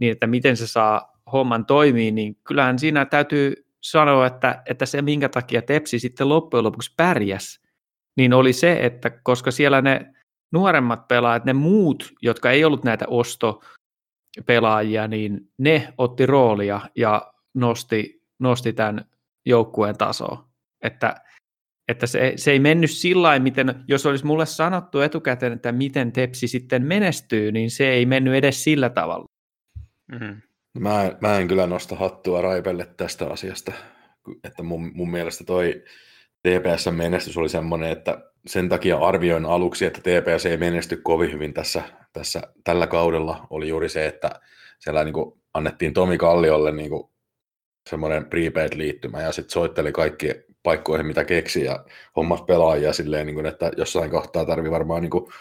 niin että miten se saa homman toimii, niin kyllähän siinä täytyy sanoa, että, että se minkä takia Tepsi sitten loppujen lopuksi pärjäs, niin oli se, että koska siellä ne nuoremmat pelaajat, ne muut, jotka ei ollut näitä ostopelaajia, niin ne otti roolia ja nosti, nosti tämän joukkueen tasoa. Että, että se, se ei mennyt sillä miten, jos olisi mulle sanottu etukäteen, että miten Tepsi sitten menestyy, niin se ei mennyt edes sillä tavalla. Mm-hmm. Mä, mä en kyllä nosta hattua Raipelle tästä asiasta, että mun, mun mielestä toi TPS-menestys oli semmoinen, että sen takia arvioin aluksi, että TPS ei menesty kovin hyvin tässä, tässä tällä kaudella, oli juuri se, että siellä niin kuin annettiin Tomi Kalliolle niin kuin semmoinen prepaid-liittymä ja sitten soitteli kaikki paikkoihin, mitä keksi ja hommas pelaajia silleen, niin kuin, että jossain kohtaa tarvii varmaan niin kuin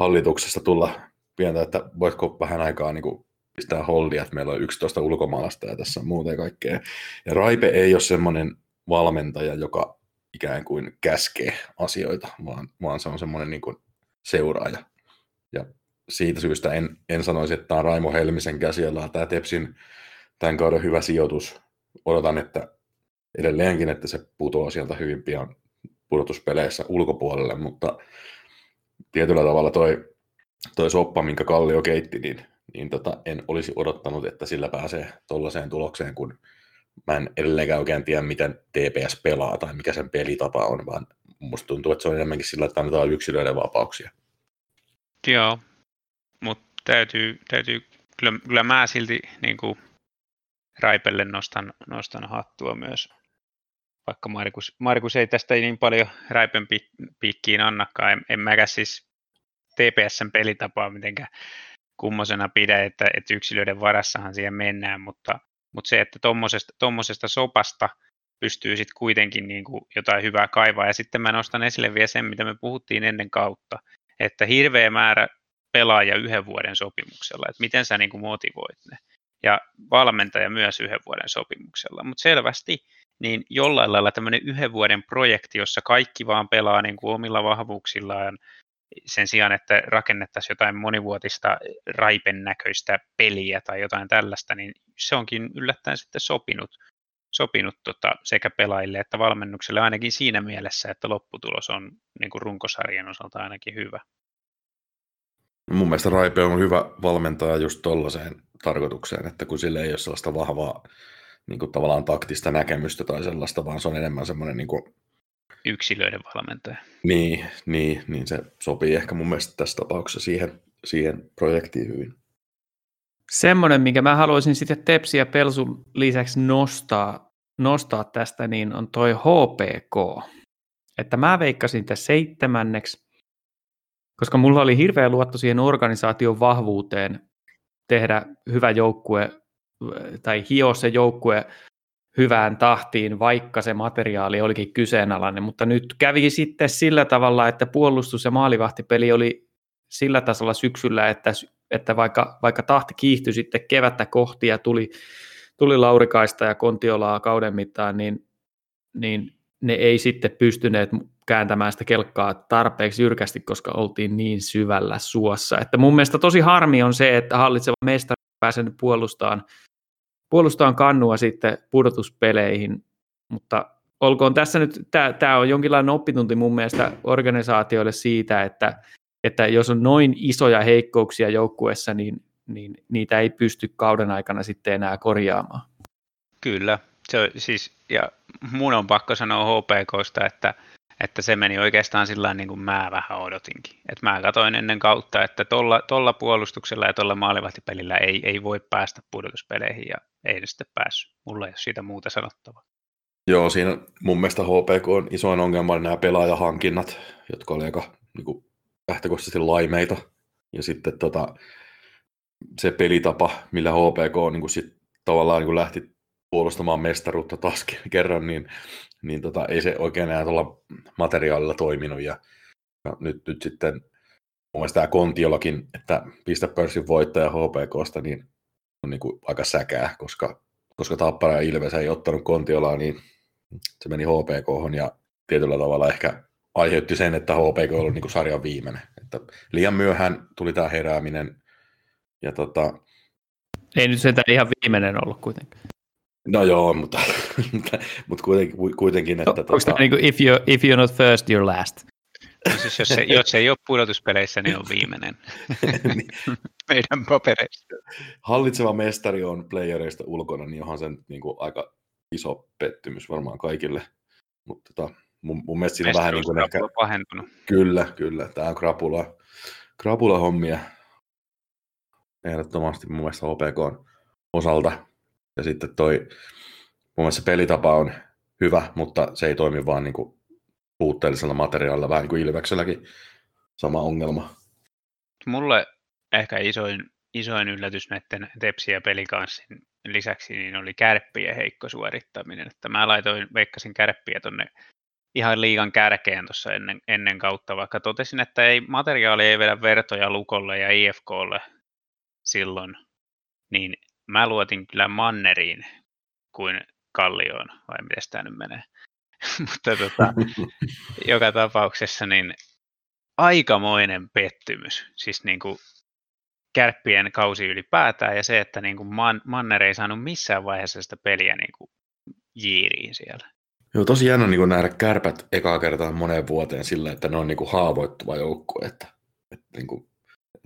hallituksesta tulla pientä, että voitko vähän aikaa niin kuin pistää holdia, että meillä on 11 ulkomaalaista ja tässä muuta kaikkea. Ja Raipe ei ole semmoinen valmentaja, joka ikään kuin käskee asioita, vaan, vaan se on semmoinen niin kuin seuraaja. Ja siitä syystä en, en sanoisi, että tämä on Raimo Helmisen käsialaa, tämä Tepsin tämän kauden hyvä sijoitus. Odotan, että edelleenkin, että se putoaa sieltä hyvin pian pudotuspeleissä ulkopuolelle, mutta tietyllä tavalla toi, toi soppa, minkä Kallio keitti, niin, niin tota, en olisi odottanut, että sillä pääsee tuollaiseen tulokseen, kun mä en edelleenkään oikein tiedä, miten TPS pelaa tai mikä sen pelitapa on, vaan musta tuntuu, että se on enemmänkin sillä, että annetaan yksilöiden vapauksia. Joo, mutta täytyy, täytyy kyllä, kyllä mä silti niin kuin Raipelle nostan, nostan hattua myös, vaikka Markus, Markus ei tästä niin paljon Raipen piikkiin annakaan. En, en mäkään siis TPSn pelitapaa mitenkään kummosena pidä, että, että yksilöiden varassahan siihen mennään, mutta, mutta se, että tuommoisesta sopasta pystyy sitten kuitenkin niin kuin jotain hyvää kaivaa. Ja sitten mä nostan esille vielä sen, mitä me puhuttiin ennen kautta, että hirveä määrä pelaaja yhden vuoden sopimuksella, että miten sä niin kuin motivoit ne ja valmentaja myös yhden vuoden sopimuksella. Mutta selvästi niin jollain lailla tämmöinen yhden vuoden projekti, jossa kaikki vaan pelaa niin kuin omilla vahvuuksillaan sen sijaan, että rakennettaisiin jotain monivuotista raipen näköistä peliä tai jotain tällaista, niin se onkin yllättäen sitten sopinut, sopinut tota sekä pelaajille että valmennukselle ainakin siinä mielessä, että lopputulos on niin kuin runkosarjan osalta ainakin hyvä. Mun mielestä Raipe on hyvä valmentaja just tollaiseen tarkoitukseen, että kun sille ei ole sellaista vahvaa niin kuin tavallaan taktista näkemystä tai sellaista, vaan se on enemmän semmoinen niin kuin... yksilöiden valmentaja. Niin, niin, niin se sopii ehkä mun mielestä tässä tapauksessa siihen, siihen projektiin hyvin. Semmoinen, minkä mä haluaisin sitten Tepsi ja Pelsun lisäksi nostaa, nostaa tästä, niin on toi HPK. Että mä veikkasin tässä seitsemänneksi, koska mulla oli hirveä luotto siihen organisaation vahvuuteen tehdä hyvä joukkue tai hio se joukkue hyvään tahtiin, vaikka se materiaali olikin kyseenalainen, mutta nyt kävi sitten sillä tavalla, että puolustus- ja maalivahtipeli oli sillä tasolla syksyllä, että, että vaikka, vaikka tahti kiihtyi sitten kevättä kohti ja tuli, tuli Laurikaista ja Kontiolaa kauden mittaan, niin, niin ne ei sitten pystyneet kääntämään sitä kelkkaa tarpeeksi jyrkästi, koska oltiin niin syvällä suossa. Että mun mielestä tosi harmi on se, että hallitseva mestari pääsee puolustaan, puolustaan kannua sitten pudotuspeleihin, mutta olkoon tässä nyt, tämä on jonkinlainen oppitunti mun mielestä organisaatioille siitä, että, että jos on noin isoja heikkouksia joukkueessa, niin, niin niitä ei pysty kauden aikana sitten enää korjaamaan. Kyllä, se, siis, ja mun on pakko sanoa HPKsta, että että se meni oikeastaan sillä niin kuin mä vähän odotinkin. Et mä katsoin ennen kautta, että tuolla, tolla puolustuksella ja tuolla maalivahtipelillä ei, ei voi päästä pudotuspeleihin ja ei ne sitten päässyt. Mulla ei ole siitä muuta sanottavaa. Joo, siinä mun mielestä HPK on isoin ongelma nämä pelaajahankinnat, jotka oli aika niin kuin, lähtökohtaisesti laimeita. Ja sitten tota, se pelitapa, millä HPK niin kuin sit, tavallaan niin kuin lähti puolustamaan mestaruutta taas kerran, niin, niin tota, ei se oikein enää tuolla materiaalilla toiminut. Ja, ja nyt, nyt sitten mun mielestä tämä Kontiolakin, että pistä pörssin voittaja HPKsta, niin on niin kuin aika säkää, koska, koska Tappara ja Ilves ei ottanut Kontiolaa, niin se meni HPK ja tietyllä tavalla ehkä aiheutti sen, että HPK oli niin kuin sarjan viimeinen. Että liian myöhään tuli tämä herääminen. Ja tota... Ei nyt sitä ihan viimeinen ollut kuitenkin. No joo, mutta, mutta kuitenkin, kuitenkin että... Onko tota... niin kuin if, you, if you're not first, you're last? No siis jos, se, jos se ei ole pudotuspeleissä, niin on viimeinen niin. meidän papereissa. Hallitseva mestari on playereista ulkona, niin onhan se niin kuin aika iso pettymys varmaan kaikille. Mutta tota, mun, mun mielestä siinä on vähän niin kuin ehkä... pahentunut. Kyllä, kyllä. Tämä on krapula, krapula hommia ehdottomasti mun mielestä OPK osalta. Ja sitten toi, mun mielestä pelitapa on hyvä, mutta se ei toimi vaan niin kuin puutteellisella materiaalilla, vähän niin kuin Ilvekselläkin sama ongelma. Mulle ehkä isoin, isoin yllätys näiden Tepsi ja pelikanssin lisäksi niin oli kärppien heikko suorittaminen. Että mä laitoin, veikkasin kärppiä tonne ihan liigan kärkeen tuossa ennen, ennen kautta, vaikka totesin, että ei, materiaali ei vedä vertoja Lukolle ja IFKlle silloin, niin mä luotin kyllä Manneriin kuin Kallioon, vai miten tämä nyt menee. Mutta tota, joka tapauksessa niin aikamoinen pettymys. Siis niin kuin kärppien kausi ylipäätään ja se, että niin kuin Man- Manner ei saanut missään vaiheessa sitä peliä niin kuin jiiriin siellä. Joo, tosi jännä niin nähdä kärpät ekaa kertaa moneen vuoteen sillä, että ne on niin kuin haavoittuva joukkue. Että, että niin kuin,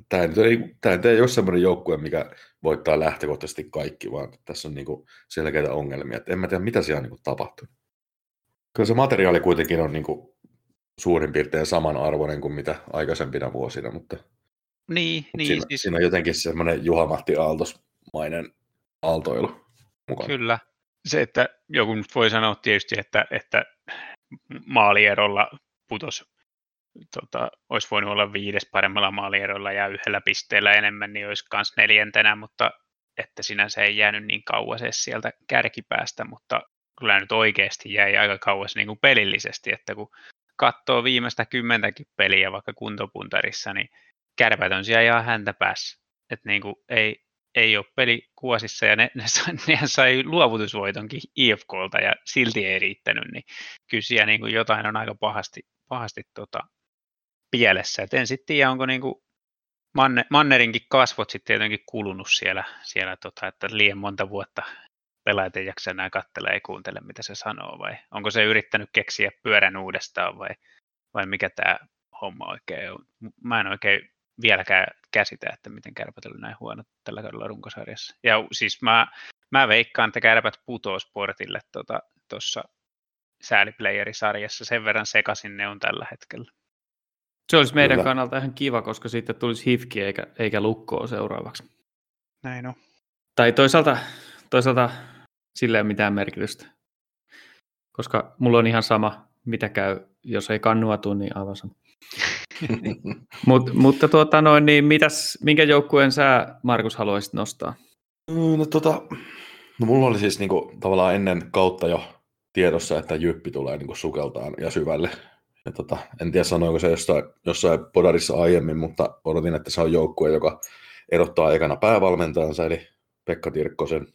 tämä, ei, tämä ei ole sellainen joukkue, mikä voittaa lähtökohtaisesti kaikki, vaan tässä on niin kuin selkeitä ongelmia. Että en mä tiedä, mitä siellä on niin tapahtunut. Kyllä se materiaali kuitenkin on niin kuin suurin piirtein samanarvoinen kuin mitä aikaisempina vuosina, mutta niin, Mut niin siinä, siis... siinä on jotenkin semmoinen Juha-Matti Aaltosmainen aaltoilu mukana. Kyllä. Se, että joku nyt voi sanoa tietysti, että, että maalierolla putos, tota, olisi voinut olla viides paremmalla maalierolla ja yhdellä pisteellä enemmän, niin olisi myös neljäntenä, mutta että sinänsä ei jäänyt niin kauas edes sieltä kärkipäästä, mutta kyllä nyt oikeasti jäi aika kauas niin kuin pelillisesti, että kun katsoo viimeistä kymmentäkin peliä vaikka kuntopuntarissa, niin kärpät on siellä ihan häntä päässä. Että niin kuin ei, ei ole peli kuosissa ja ne, ne, sai, ne sai luovutusvoitonkin IFKlta ja silti ei riittänyt, niin kyllä siellä niin kuin jotain on aika pahasti, pahasti tota, pielessä. Et en sitten tiedä, onko niin kuin Manne, Mannerinkin kasvot sitten jotenkin kulunut siellä, siellä tota, että liian monta vuotta pelaajat ei jaksa enää katsella ja kuuntele, mitä se sanoo, vai onko se yrittänyt keksiä pyörän uudestaan, vai, vai mikä tämä homma oikein on. Mä en oikein vieläkään käsitä, että miten kärpät oli näin huono tällä kaudella runkosarjassa. Ja siis mä, mä veikkaan, että kärpät putoo sportille tuossa tota, sääliplayerisarjassa. Sen verran sekasin ne on tällä hetkellä. Se olisi meidän Kyllä. kannalta ihan kiva, koska sitten tulisi hifki eikä, eikä lukkoa seuraavaksi. Näin on. Tai toisaalta, toisaalta sillä ei ole mitään merkitystä. Koska mulla on ihan sama, mitä käy, jos ei kannua tule, niin aivan sama. Mut, mutta tuota noin, niin mitäs, minkä joukkueen sä, Markus, haluaisit nostaa? No, tota, no mulla oli siis niinku, tavallaan ennen kautta jo tiedossa, että Jyppi tulee niinku sukeltaan ja syvälle. Ja tota, en tiedä sanoiko se jossain, jossain podarissa aiemmin, mutta odotin, että se on joukkue, joka erottaa ekana päävalmentajansa, eli Pekka Tirkkosen.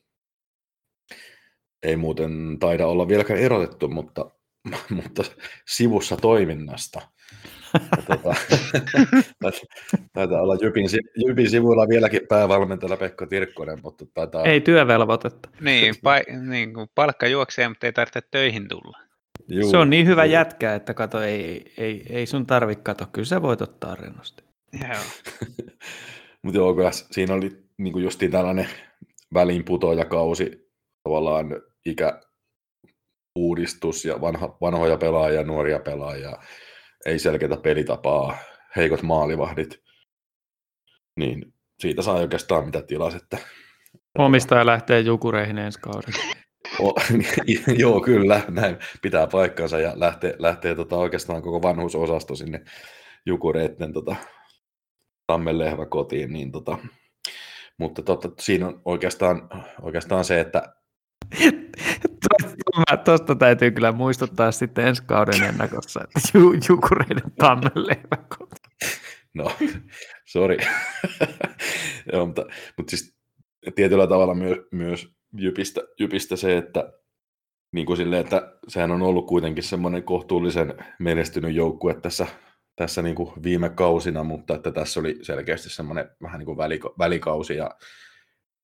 Ei muuten taida olla vieläkään erotettu, mutta, mutta sivussa toiminnasta tota, taitaa olla Jypin, Jypin sivuilla vieläkin päävalmentajalla Pekka Tirkkonen, mutta taitaa... Ei työvelvoitetta. Niin, pa- niin kuin palkka juoksee, mutta ei tarvitse töihin tulla. Juu, se on niin hyvä juu. jätkä, että kato, ei, ei, ei sun tarvi kato, kyllä sä voit ottaa rennosti. Joo. mutta joo, kyllä siinä oli niin kuin justiin tällainen väliinputoajakausi, tavallaan ikä uudistus ja vanha, vanhoja pelaajia, nuoria pelaajia, ei selkeätä pelitapaa, heikot maalivahdit, niin siitä saa oikeastaan mitä tilas, että Omistaja lähtee jukureihin ensi kaudella. O, joo, kyllä, näin pitää paikkansa ja lähtee, lähtee tota, oikeastaan koko vanhuusosasto sinne Jukureitten tota, Tammenlehvä kotiin, niin tota, mutta tota, siinä on oikeastaan, oikeastaan se, että Tuosta täytyy kyllä muistuttaa sitten ensi kauden ennakossa, että ju, Jukureiden Tammenlehvä koti. No, sorry. Joo, mutta, mutta siis tietyllä tavalla myös, myös Jypistä, Jypistä se, että niin kuin sille, että sehän on ollut kuitenkin semmoinen kohtuullisen menestynyt joukkue tässä, tässä niin kuin viime kausina, mutta että tässä oli selkeästi semmoinen vähän niin kuin välikausi ja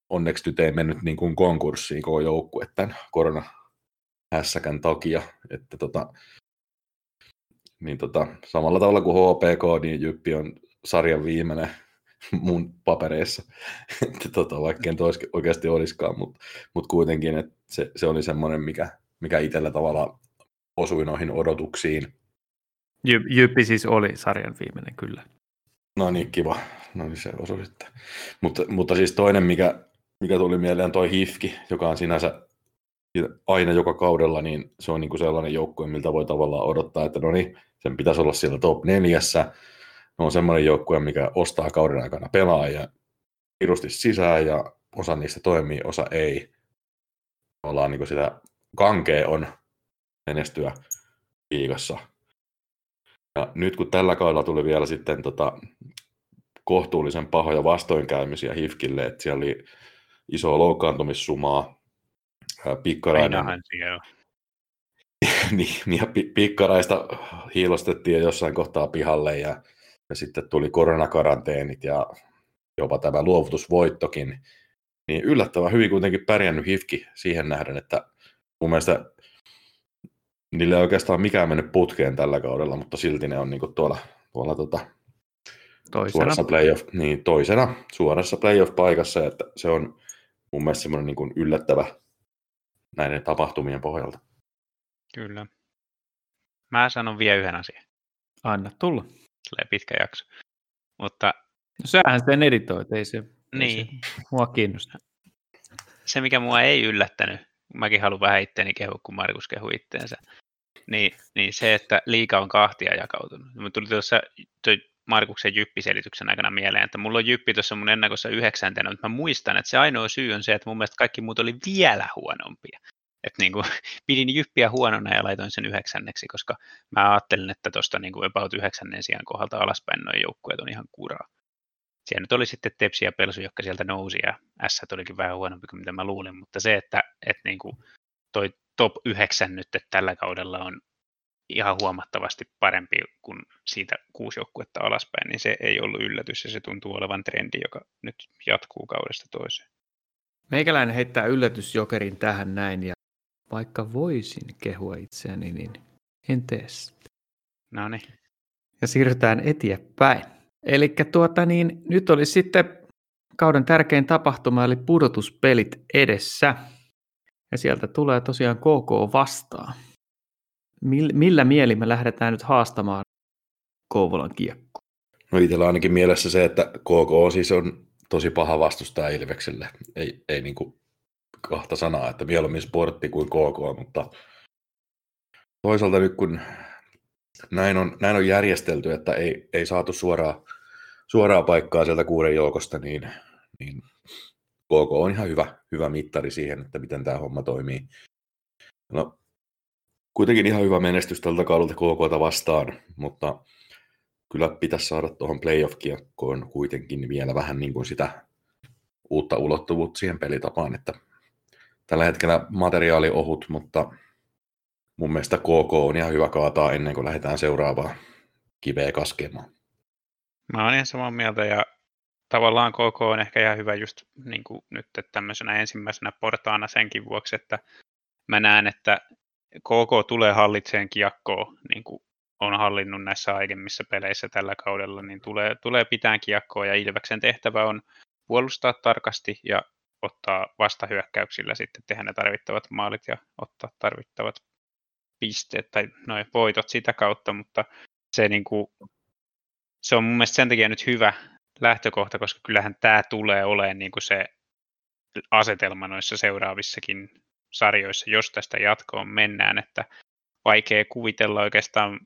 onneksi nyt ei mennyt niin kuin konkurssiin koko joukkue tämän koronahässäkän takia, että tota, niin tota, samalla tavalla kuin HPK, niin Jyppi on sarjan viimeinen mun papereissa, että tota, vaikka en oikeasti olisikaan, mutta mut kuitenkin, että se, se oli semmoinen, mikä, mikä itsellä tavalla osui noihin odotuksiin. Jy, Jyppi siis oli sarjan viimeinen, kyllä. No niin, kiva. No niin, se osui sitten. Mutta, mutta siis toinen, mikä, mikä tuli mieleen, toi Hifki, joka on sinänsä aina joka kaudella, niin se on niin kuin sellainen joukkue, miltä voi tavallaan odottaa, että no niin, sen pitäisi olla siellä top neljässä, ne on semmoinen joukkue, mikä ostaa kauden aikana pelaajia pirusti sisään ja osa niistä toimii, osa ei. Ollaan niin sitä kankea on menestyä liigassa. Ja nyt kun tällä kaudella tuli vielä sitten tota, kohtuullisen pahoja vastoinkäymisiä Hifkille, että siellä oli iso loukkaantumissumaa, Pikkarainen, niin, ja Pikkaraista hiilostettiin jossain kohtaa pihalle ja ja sitten tuli koronakaranteenit ja jopa tämä luovutusvoittokin, niin yllättävän hyvin kuitenkin pärjännyt Hifki siihen nähden, että mun mielestä niille ei oikeastaan mikään mennyt putkeen tällä kaudella, mutta silti ne on niin tuolla, tuolla tota, toisena. Suorassa playoff, niin, toisena suorassa playoff-paikassa, että se on mun mielestä semmoinen niin yllättävä näiden tapahtumien pohjalta. Kyllä. Mä sanon vielä yhden asian. Anna tulla pitkä jakso. Mutta, no sähän sen editoit, ei se, niin. ei se mua kiinnosta. Se, mikä mua ei yllättänyt, mäkin haluan vähän itteeni kehua, kun Markus kehui itteensä, niin, niin se, että liika on kahtia jakautunut. Mä tuli tuossa Markuksen jyppiselityksen aikana mieleen, että mulla on jyppi tuossa mun ennakossa yhdeksäntenä, mutta mä muistan, että se ainoa syy on se, että mun mielestä kaikki muut oli vielä huonompia. Et niin kuin, pidin jyppiä huonona ja laitoin sen yhdeksänneksi, koska mä ajattelin, että tuosta niin about yhdeksännen sijaan kohdalta alaspäin noin joukkueet on ihan kuraa. Siellä nyt oli sitten Tepsi ja Pelsu, jotka sieltä nousi ja S olikin vähän huonompi kuin mitä mä luulin, mutta se, että, että niin kuin toi top 9 nyt että tällä kaudella on ihan huomattavasti parempi kuin siitä kuusi joukkuetta alaspäin, niin se ei ollut yllätys ja se tuntuu olevan trendi, joka nyt jatkuu kaudesta toiseen. Meikäläinen heittää yllätysjokerin tähän näin ja vaikka voisin kehua itseäni, niin en tee sitä. No niin. Ja siirrytään eteenpäin. Eli tuota niin, nyt oli sitten kauden tärkein tapahtuma, eli pudotuspelit edessä. Ja sieltä tulee tosiaan KK vastaan. Millä mieli me lähdetään nyt haastamaan Kouvolan kiekko? No itsellä ainakin mielessä se, että KK siis on tosi paha vastustaja Ilvekselle. Ei, ei niin kuin kahta sanaa, että mieluummin sportti kuin KK, mutta toisaalta nyt kun näin on, näin on järjestelty, että ei, ei saatu suoraa, suoraa paikkaa sieltä kuuden joukosta, niin, niin KK on ihan hyvä, hyvä mittari siihen, että miten tämä homma toimii. No, kuitenkin ihan hyvä menestys tältä kaudelta KKta vastaan, mutta kyllä pitäisi saada tuohon playoff-kiekkoon kuitenkin vielä vähän niin kuin sitä uutta ulottuvuutta siihen pelitapaan, että tällä hetkellä materiaali ohut, mutta mun mielestä KK on ihan hyvä kaataa ennen kuin lähdetään seuraavaan kiveä kaskemaan. Mä oon ihan samaa mieltä ja tavallaan KK on ehkä ihan hyvä just niin kuin nyt tämmöisenä ensimmäisenä portaana senkin vuoksi, että mä näen, että KK tulee hallitseen kiekkoa, niin kuin on hallinnut näissä aiemmissa peleissä tällä kaudella, niin tulee, tulee pitää kiekkoa ja Ilveksen tehtävä on puolustaa tarkasti ja ottaa vastahyökkäyksillä sitten tehdä ne tarvittavat maalit ja ottaa tarvittavat pisteet tai noin voitot sitä kautta, mutta se, niin kuin, se on mun mielestä sen takia nyt hyvä lähtökohta, koska kyllähän tämä tulee olemaan niin kuin se asetelma noissa seuraavissakin sarjoissa, jos tästä jatkoon mennään, että vaikea kuvitella oikeastaan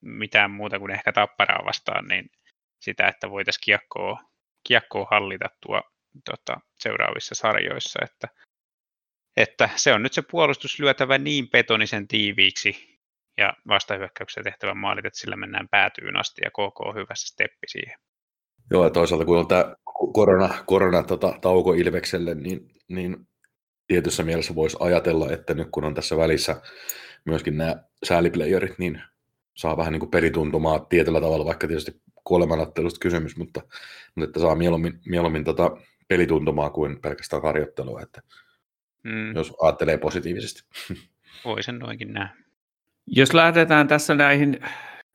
mitään muuta kuin ehkä tapparaa vastaan, niin sitä, että voitaisiin kiekkoa, kiekkoa hallita tuo tota, seuraavissa sarjoissa, että, että se on nyt se puolustus lyötävä niin betonisen tiiviiksi ja vastahyökkäyksessä tehtävän maalit, että sillä mennään päätyyn asti ja KK on hyvässä steppi siihen. Joo, ja toisaalta kun on tämä korona, korona tota, tauko Ilvekselle, niin, niin tietyssä mielessä voisi ajatella, että nyt kun on tässä välissä myöskin nämä sääliplayerit, niin saa vähän niin kuin pelituntumaa tietyllä tavalla, vaikka tietysti kuolemanottelusta kysymys, mutta, mutta että saa mieluummin, mieluummin tota pelituntumaa kuin pelkästään harjoittelua, että mm. jos ajattelee positiivisesti. Voi sen noinkin nähdä. Jos lähdetään tässä näihin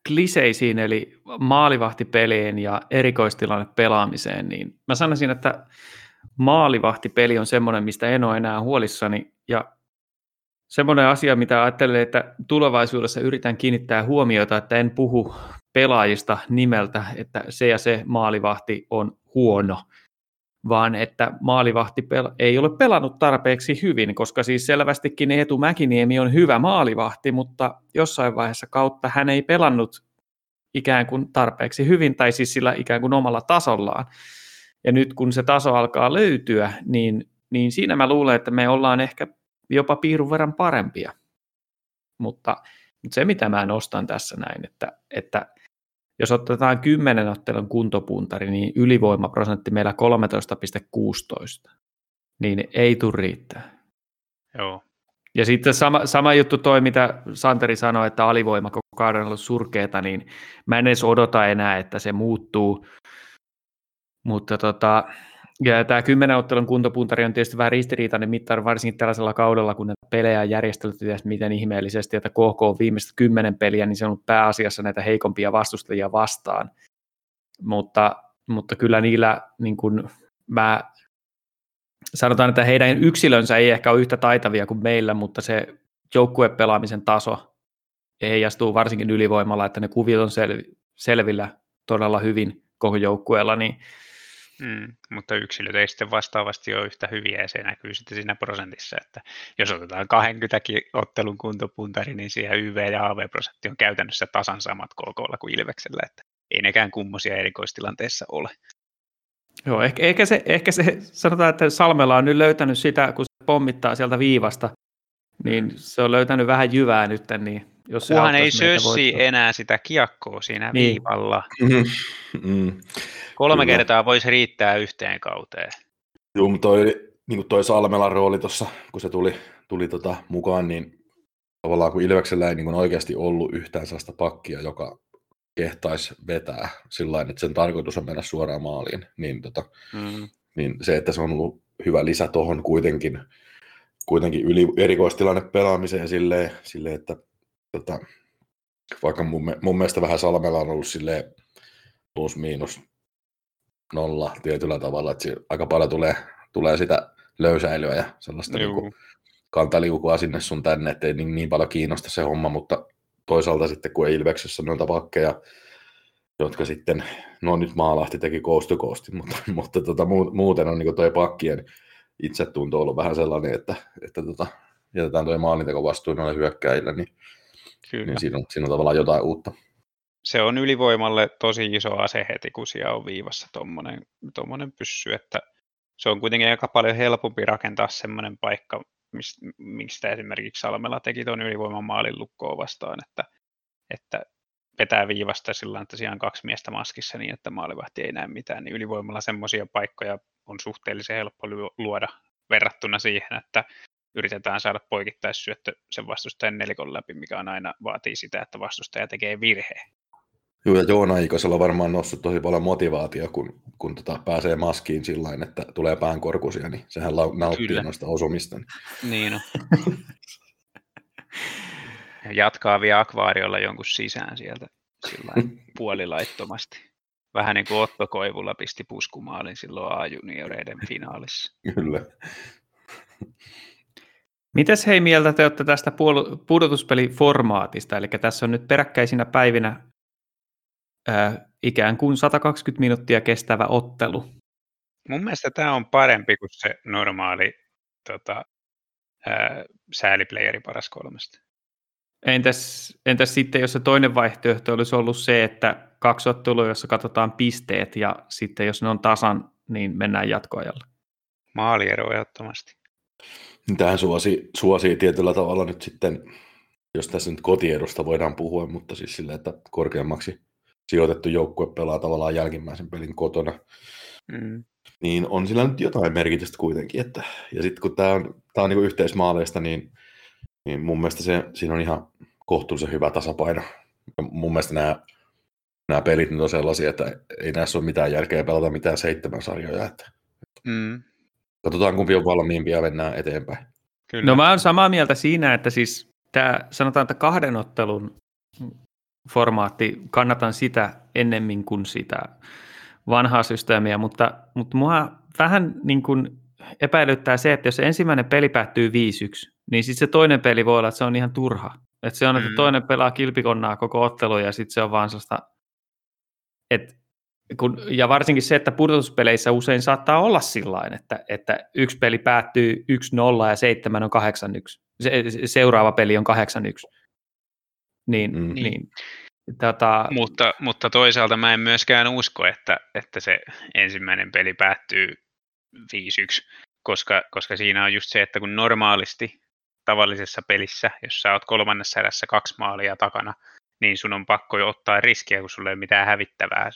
kliseisiin, eli maalivahtipeliin ja erikoistilanne pelaamiseen, niin mä sanoisin, että maalivahtipeli on semmoinen, mistä en ole enää huolissani, ja semmoinen asia, mitä ajattelen, että tulevaisuudessa yritän kiinnittää huomiota, että en puhu pelaajista nimeltä, että se ja se maalivahti on huono, vaan että maalivahti pel- ei ole pelannut tarpeeksi hyvin, koska siis selvästikin Eetu Mäkiniemi on hyvä maalivahti, mutta jossain vaiheessa kautta hän ei pelannut ikään kuin tarpeeksi hyvin, tai siis sillä ikään kuin omalla tasollaan. Ja nyt kun se taso alkaa löytyä, niin, niin siinä mä luulen, että me ollaan ehkä jopa piirun verran parempia. Mutta, mutta se, mitä mä nostan tässä näin, että, että jos otetaan 10 ottelun kuntopuntari, niin ylivoimaprosentti meillä 13,16. Niin ei tule riittää. Joo. Ja sitten sama, sama juttu toi, mitä Santeri sanoi, että alivoima koko kauden on ollut surkeeta, niin mä en edes odota enää, että se muuttuu. Mutta tota, ja tämä kymmenen ottelun kuntopuntari on tietysti vähän ristiriitainen mittari, varsinkin tällaisella kaudella, kun näitä pelejä on järjestelty miten ihmeellisesti, että KK on viimeistä kymmenen peliä, niin se on ollut pääasiassa näitä heikompia vastustajia vastaan. Mutta, mutta kyllä niillä, niin kuin mä sanotaan, että heidän yksilönsä ei ehkä ole yhtä taitavia kuin meillä, mutta se joukkuepelaamisen taso heijastuu varsinkin ylivoimalla, että ne kuviot on selvillä todella hyvin koko joukkueella, niin Mm, mutta yksilöt ei sitten vastaavasti ole yhtä hyviä ja se näkyy sitten siinä prosentissa, että jos otetaan 20 ottelun kuntopuntari, niin siihen YV ja AV-prosentti on käytännössä tasan samat KKlla kuin Ilveksellä, että ei nekään kummosia erikoistilanteessa ole. Joo, ehkä, ehkä, se, ehkä se, sanotaan, että Salmela on nyt löytänyt sitä, kun se pommittaa sieltä viivasta, niin se on löytänyt vähän jyvää nyt, niin jos se Kuhan ei sössi enää sitä kiekkoa siinä niin. viivalla. Mm. Kolme Kyllä. kertaa voisi riittää yhteen kauteen. Joo, mutta toi, niin kuin toi Salmelan rooli tuossa, kun se tuli, tuli tota mukaan, niin tavallaan kun Ilveksellä ei niin kuin oikeasti ollut yhtään sellaista pakkia, joka kehtaisi vetää sillä että sen tarkoitus on mennä suoraan maaliin, niin, tota, mm. niin se, että se on ollut hyvä lisä tuohon kuitenkin, kuitenkin yli erikoistilanne pelaamiseen silleen, silleen että tota, vaikka mun, mun mielestä vähän Salmella on ollut silleen plus miinus nolla tietyllä tavalla, että aika paljon tulee, tulee sitä löysäilyä ja sellaista niin kuin kantaliukua sinne sun tänne, ettei niin, niin paljon kiinnosta se homma, mutta toisaalta sitten kun ei Ilveksessä noita pakkeja, jotka sitten, no nyt Maalahti teki koostukoosti, mutta, mutta tota, muuten on niin toi pakkien itsetunto ollut vähän sellainen, että, että tota, jätetään tuo maalinteko vastuun noille hyökkäjille, niin, Kyllä. niin siinä, on, siinä on tavallaan jotain uutta se on ylivoimalle tosi iso ase heti, kun siellä on viivassa tuommoinen tommonen pyssy, että se on kuitenkin aika paljon helpompi rakentaa semmoinen paikka, mistä esimerkiksi Salmela teki tuon ylivoiman maalin lukkoon vastaan, että, että vetää viivasta sillä että siellä on kaksi miestä maskissa niin, että maalivahti ei näe mitään, niin ylivoimalla semmoisia paikkoja on suhteellisen helppo luoda verrattuna siihen, että yritetään saada poikittaissyöttö sen vastustajan nelikon läpi, mikä on aina vaatii sitä, että vastustaja tekee virheen. Joo, ja Joona Ikosella on varmaan noussut tosi paljon motivaatio, kun, kun tota pääsee maskiin sillä että tulee päänkorkusia, niin sehän nauttii Kyllä. noista osumista. Niin, niin on. Jatkaa vielä akvaariolla jonkun sisään sieltä sillä puolilaittomasti. Vähän niin kuin Otto Koivulla pisti puskumaalin silloin A-junioreiden finaalissa. Kyllä. Mitäs hei mieltä te olette tästä pudotuspeliformaatista? Eli tässä on nyt peräkkäisinä päivinä äh, ikään kuin 120 minuuttia kestävä ottelu. Mun mielestä tämä on parempi kuin se normaali tota, ää, sääliplayeri paras kolmesta. Entäs, entäs sitten, jos se toinen vaihtoehto olisi ollut se, että kaksi ottelua, jossa katsotaan pisteet ja sitten jos ne on tasan, niin mennään jatkoajalle? Maaliero ehdottomasti. Tähän suosii, suosii tietyllä tavalla nyt sitten, jos tässä nyt kotiedosta voidaan puhua, mutta siis sillä, että korkeammaksi sijoitettu joukkue pelaa tavallaan jälkimmäisen pelin kotona, mm. niin on sillä nyt jotain merkitystä kuitenkin. Että, ja sitten kun tämä on, tää on niinku yhteismaaleista, niin, niin mun mielestä se, siinä on ihan kohtuullisen hyvä tasapaino. Ja mun mielestä nämä, nämä pelit nyt on sellaisia, että ei näissä ole mitään järkeä pelata mitään seitsemän sarjoja. Että, mm. Katsotaan kumpi on valmiimpi ja mennään eteenpäin. Kyllä. No mä oon samaa mieltä siinä, että siis tämä sanotaan, että kahden ottelun formaatti, kannatan sitä ennemmin kuin sitä vanhaa systeemiä, mutta, mutta mua vähän niin kuin epäilyttää se, että jos ensimmäinen peli päättyy 5-1, niin sitten se toinen peli voi olla, että se on ihan turha. Että se on, että mm. toinen pelaa kilpikonnaa koko ottelu ja sitten se on vaan sellaista, että kun, ja varsinkin se, että pudotuspeleissä usein saattaa olla sillä että, että yksi peli päättyy 1-0 ja 7 on 8-1. Se, seuraava peli on 8-1. Niin, mm. niin. Tota... Mutta, mutta toisaalta mä en myöskään usko, että, että se ensimmäinen peli päättyy 5-1, koska, koska siinä on just se, että kun normaalisti tavallisessa pelissä, jos sä oot kolmannessa erässä kaksi maalia takana, niin sun on pakko jo ottaa riskiä, kun sulla ei ole mitään hävittävää.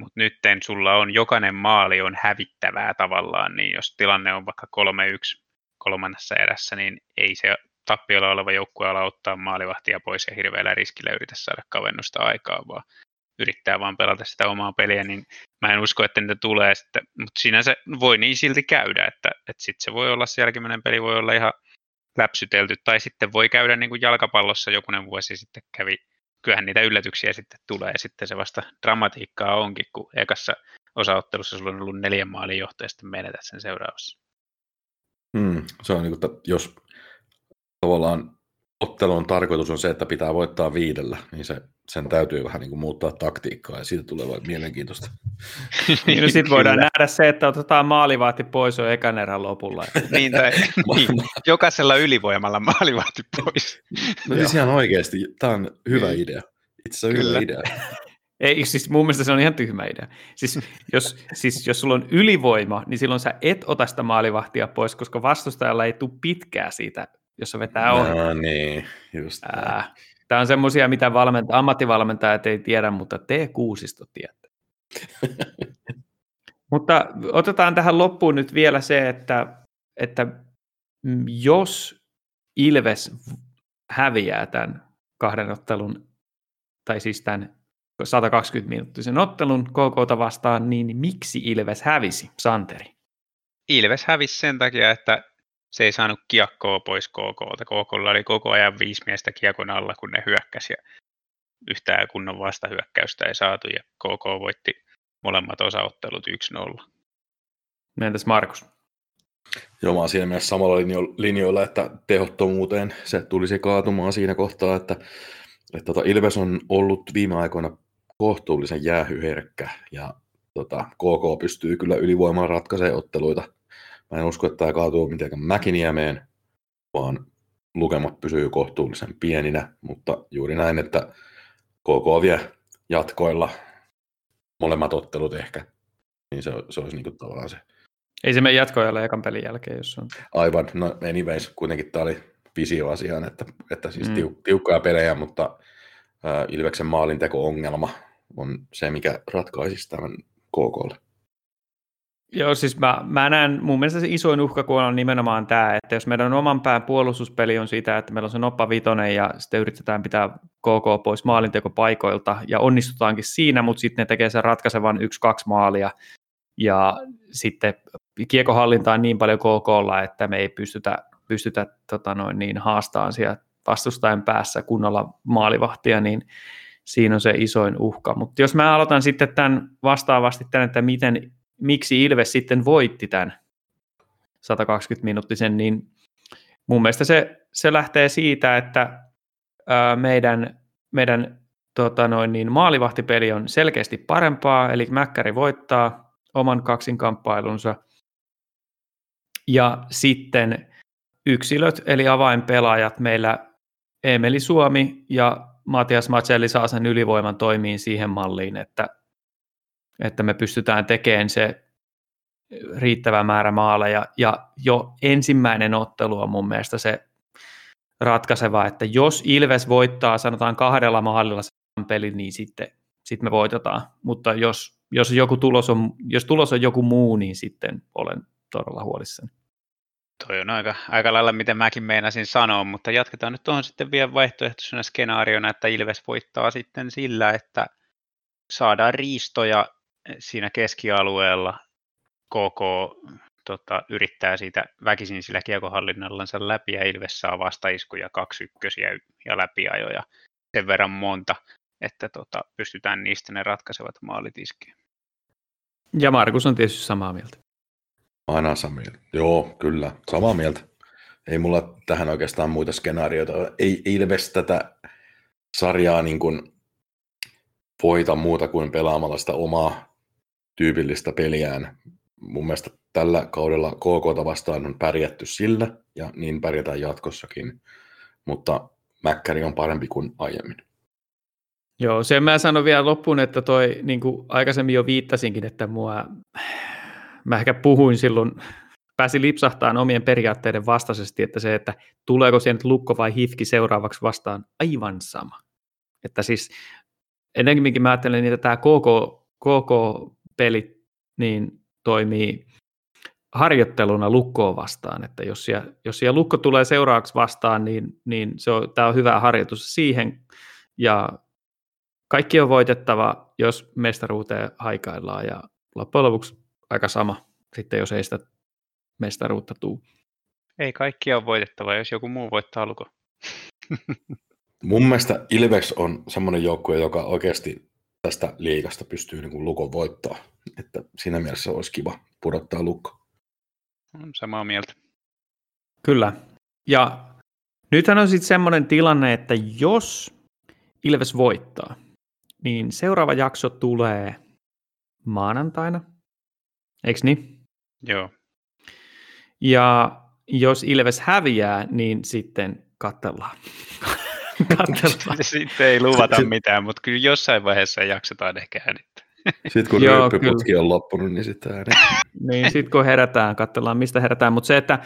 Mutta nyt sulla on, jokainen maali on hävittävää tavallaan, niin jos tilanne on vaikka 3-1 kolmannessa erässä, niin ei se tappiolla oleva joukkue ala ottaa maalivahtia pois ja hirveällä riskillä yritä saada kavennusta aikaa, vaan yrittää vaan pelata sitä omaa peliä, niin mä en usko, että niitä tulee sitten, mutta siinä se voi niin silti käydä, että, että sitten se voi olla se jälkimmäinen peli voi olla ihan läpsytelty, tai sitten voi käydä niin kuin jalkapallossa jokunen vuosi sitten kävi, kyllähän niitä yllätyksiä sitten tulee, ja sitten se vasta dramatiikkaa onkin, kun ekassa osaottelussa sulla on ollut neljän maalin johto, ja sitten menetät sen seuraavassa. Hmm, se on niin kuin, jos tavallaan ottelun tarkoitus on se, että pitää voittaa viidellä, niin se, sen täytyy vähän niin kuin muuttaa taktiikkaa ja siitä tulee vain mielenkiintoista. niin, no sitten voidaan nähdä se, että otetaan maalivahti pois jo ekan erän lopulla. niin, tai, niin, jokaisella ylivoimalla maalivahti pois. no siis ihan oikeasti, tämä on hyvä idea. Itse asiassa hyvä idea. Ei, siis mun mielestä se on ihan tyhmä idea. Siis jos, siis jos sulla on ylivoima, niin silloin sä et ota sitä maalivahtia pois, koska vastustajalla ei tule pitkää siitä jos se vetää ohi. No niin, just Ää, Tämä on semmoisia, mitä valmenta, ammattivalmentajat ei tiedä, mutta te kuusisto tiedätte. mutta otetaan tähän loppuun nyt vielä se, että, että jos Ilves häviää tämän kahden ottelun, tai siis tämän 120 minuuttisen ottelun KKta vastaan, niin miksi Ilves hävisi, Santeri? Ilves hävisi sen takia, että se ei saanut kiekkoa pois KKlta. KKlla oli koko ajan viisi miestä kiekon alla, kun ne hyökkäsi ja yhtään kunnon vastahyökkäystä ei saatu ja KK voitti molemmat osaottelut 1-0. Entäs Markus? Joo, mä oon siinä mielessä samalla linjoilla, että tehottomuuteen se tulisi kaatumaan siinä kohtaa, että, että tota Ilves on ollut viime aikoina kohtuullisen jäähyherkkä ja tota, KK pystyy kyllä ylivoimalla ratkaisemaan otteluita Mä en usko, että tämä kaatuu mitenkään Mäkiniemeen, vaan lukemat pysyy kohtuullisen pieninä, mutta juuri näin, että KK vie jatkoilla molemmat ottelut ehkä, niin se, se olisi niin tavallaan se. Ei se mene jatkoajalle ekan pelin jälkeen, jos on. Aivan, no anyways, kuitenkin tämä oli visio asiaan, että, että siis mm. tiukkoja pelejä, mutta äh, Ilveksen maalinteko-ongelma on se, mikä ratkaisisi tämän KKlle. Joo, siis mä, mä näen, mun mielestä se isoin uhka on nimenomaan tämä, että jos meidän oman pään puolustuspeli on sitä, että meillä on se noppa vitonen ja sitten yritetään pitää KK pois maalintekopaikoilta ja onnistutaankin siinä, mutta sitten ne tekee sen ratkaisevan yksi-kaksi maalia ja sitten kiekohallinta on niin paljon KKlla, että me ei pystytä, pystytä tota noin, niin haastaan siellä vastustajan päässä kunnolla maalivahtia, niin siinä on se isoin uhka. Mutta jos mä aloitan sitten tämän vastaavasti tämän, että miten miksi Ilves sitten voitti tämän 120-minuuttisen, niin mun mielestä se, se lähtee siitä, että ää, meidän, meidän tota noin, niin maalivahtipeli on selkeästi parempaa, eli Mäkkäri voittaa oman kaksinkamppailunsa, ja sitten yksilöt eli avainpelaajat meillä Emeli Suomi ja Matias Macelli saa sen ylivoiman toimiin siihen malliin, että, että me pystytään tekemään se riittävä määrä maaleja. Ja jo ensimmäinen ottelu on mun mielestä se ratkaiseva, että jos Ilves voittaa sanotaan kahdella maalilla sen pelin, niin sitten, sitten me voitetaan. Mutta jos, jos, joku tulos on, jos tulos on joku muu, niin sitten olen todella huolissani. Toi on aika, aika lailla, miten mäkin meinasin sanoa, mutta jatketaan nyt tuohon sitten vielä vaihtoehtoisena skenaariona, että Ilves voittaa sitten sillä, että saadaan riistoja siinä keskialueella. KK tota, yrittää siitä väkisin sillä kiekohallinnallansa läpi ja Ilves saa vastaiskuja, kaksi ykkösiä ja läpiajoja sen verran monta, että tota, pystytään niistä ne ratkaisevat maalit iskeä. Ja Markus on tietysti samaa mieltä. Aina samaa mieltä. Joo, kyllä. Samaa mieltä. Ei mulla tähän oikeastaan muita skenaarioita. Ei Ilves tätä sarjaa niin kuin voita muuta kuin pelaamalla sitä omaa tyypillistä peliään. Mun mielestä tällä kaudella KK vastaan on pärjätty sillä, ja niin pärjätään jatkossakin. Mutta Mäkkäri on parempi kuin aiemmin. Joo, sen mä sanon vielä loppuun, että toi, niin kuin aikaisemmin jo viittasinkin, että mua mä ehkä puhuin silloin, pääsi lipsahtaan omien periaatteiden vastaisesti, että se, että tuleeko siihen nyt lukko vai hifki seuraavaksi vastaan, aivan sama. Että siis ennenkin mä ajattelen, että tämä KK, KK-peli niin toimii harjoitteluna lukkoa vastaan, että jos siellä, jos siellä lukko tulee seuraavaksi vastaan, niin, niin se on, tämä on hyvä harjoitus siihen, ja kaikki on voitettava, jos mestaruuteen haikaillaan, ja loppujen lopuksi aika sama, sitten jos ei sitä mestaruutta tuu. Ei kaikki ole voitettava, jos joku muu voittaa luko. Mun mielestä Ilves on semmoinen joukkue, joka oikeasti tästä liikasta pystyy niin kuin lukon voittaa. Että siinä mielessä olisi kiva pudottaa lukko. On samaa mieltä. Kyllä. Ja nythän on sitten semmoinen tilanne, että jos Ilves voittaa, niin seuraava jakso tulee maanantaina Eikö niin? Joo. Ja jos Ilves häviää, niin sitten katsellaan. katsellaan. sitten ei luvata mitään, mutta kyllä jossain vaiheessa jaksetaan ehkä äänittää. Sitten kun Joo, on loppunut, niin sitten äänittää. niin, sitten kun herätään, katsellaan mistä herätään. Mutta se, että,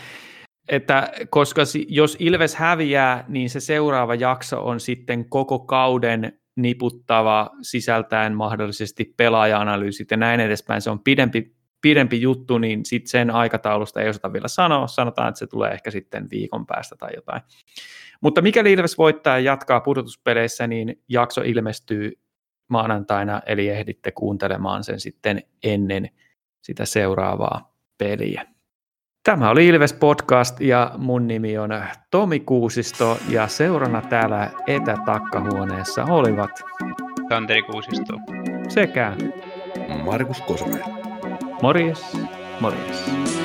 että koska jos Ilves häviää, niin se seuraava jakso on sitten koko kauden niputtava sisältäen mahdollisesti pelaaja-analyysit ja näin edespäin. Se on pidempi pidempi juttu, niin sitten sen aikataulusta ei osata vielä sanoa. Sanotaan, että se tulee ehkä sitten viikon päästä tai jotain. Mutta mikäli Ilves voittaa ja jatkaa pudotuspeleissä, niin jakso ilmestyy maanantaina, eli ehditte kuuntelemaan sen sitten ennen sitä seuraavaa peliä. Tämä oli Ilves Podcast ja mun nimi on Tomi Kuusisto ja seurana täällä etätakkahuoneessa olivat Santeri Kuusisto sekä Markus Kosonen. Morjes, morjes.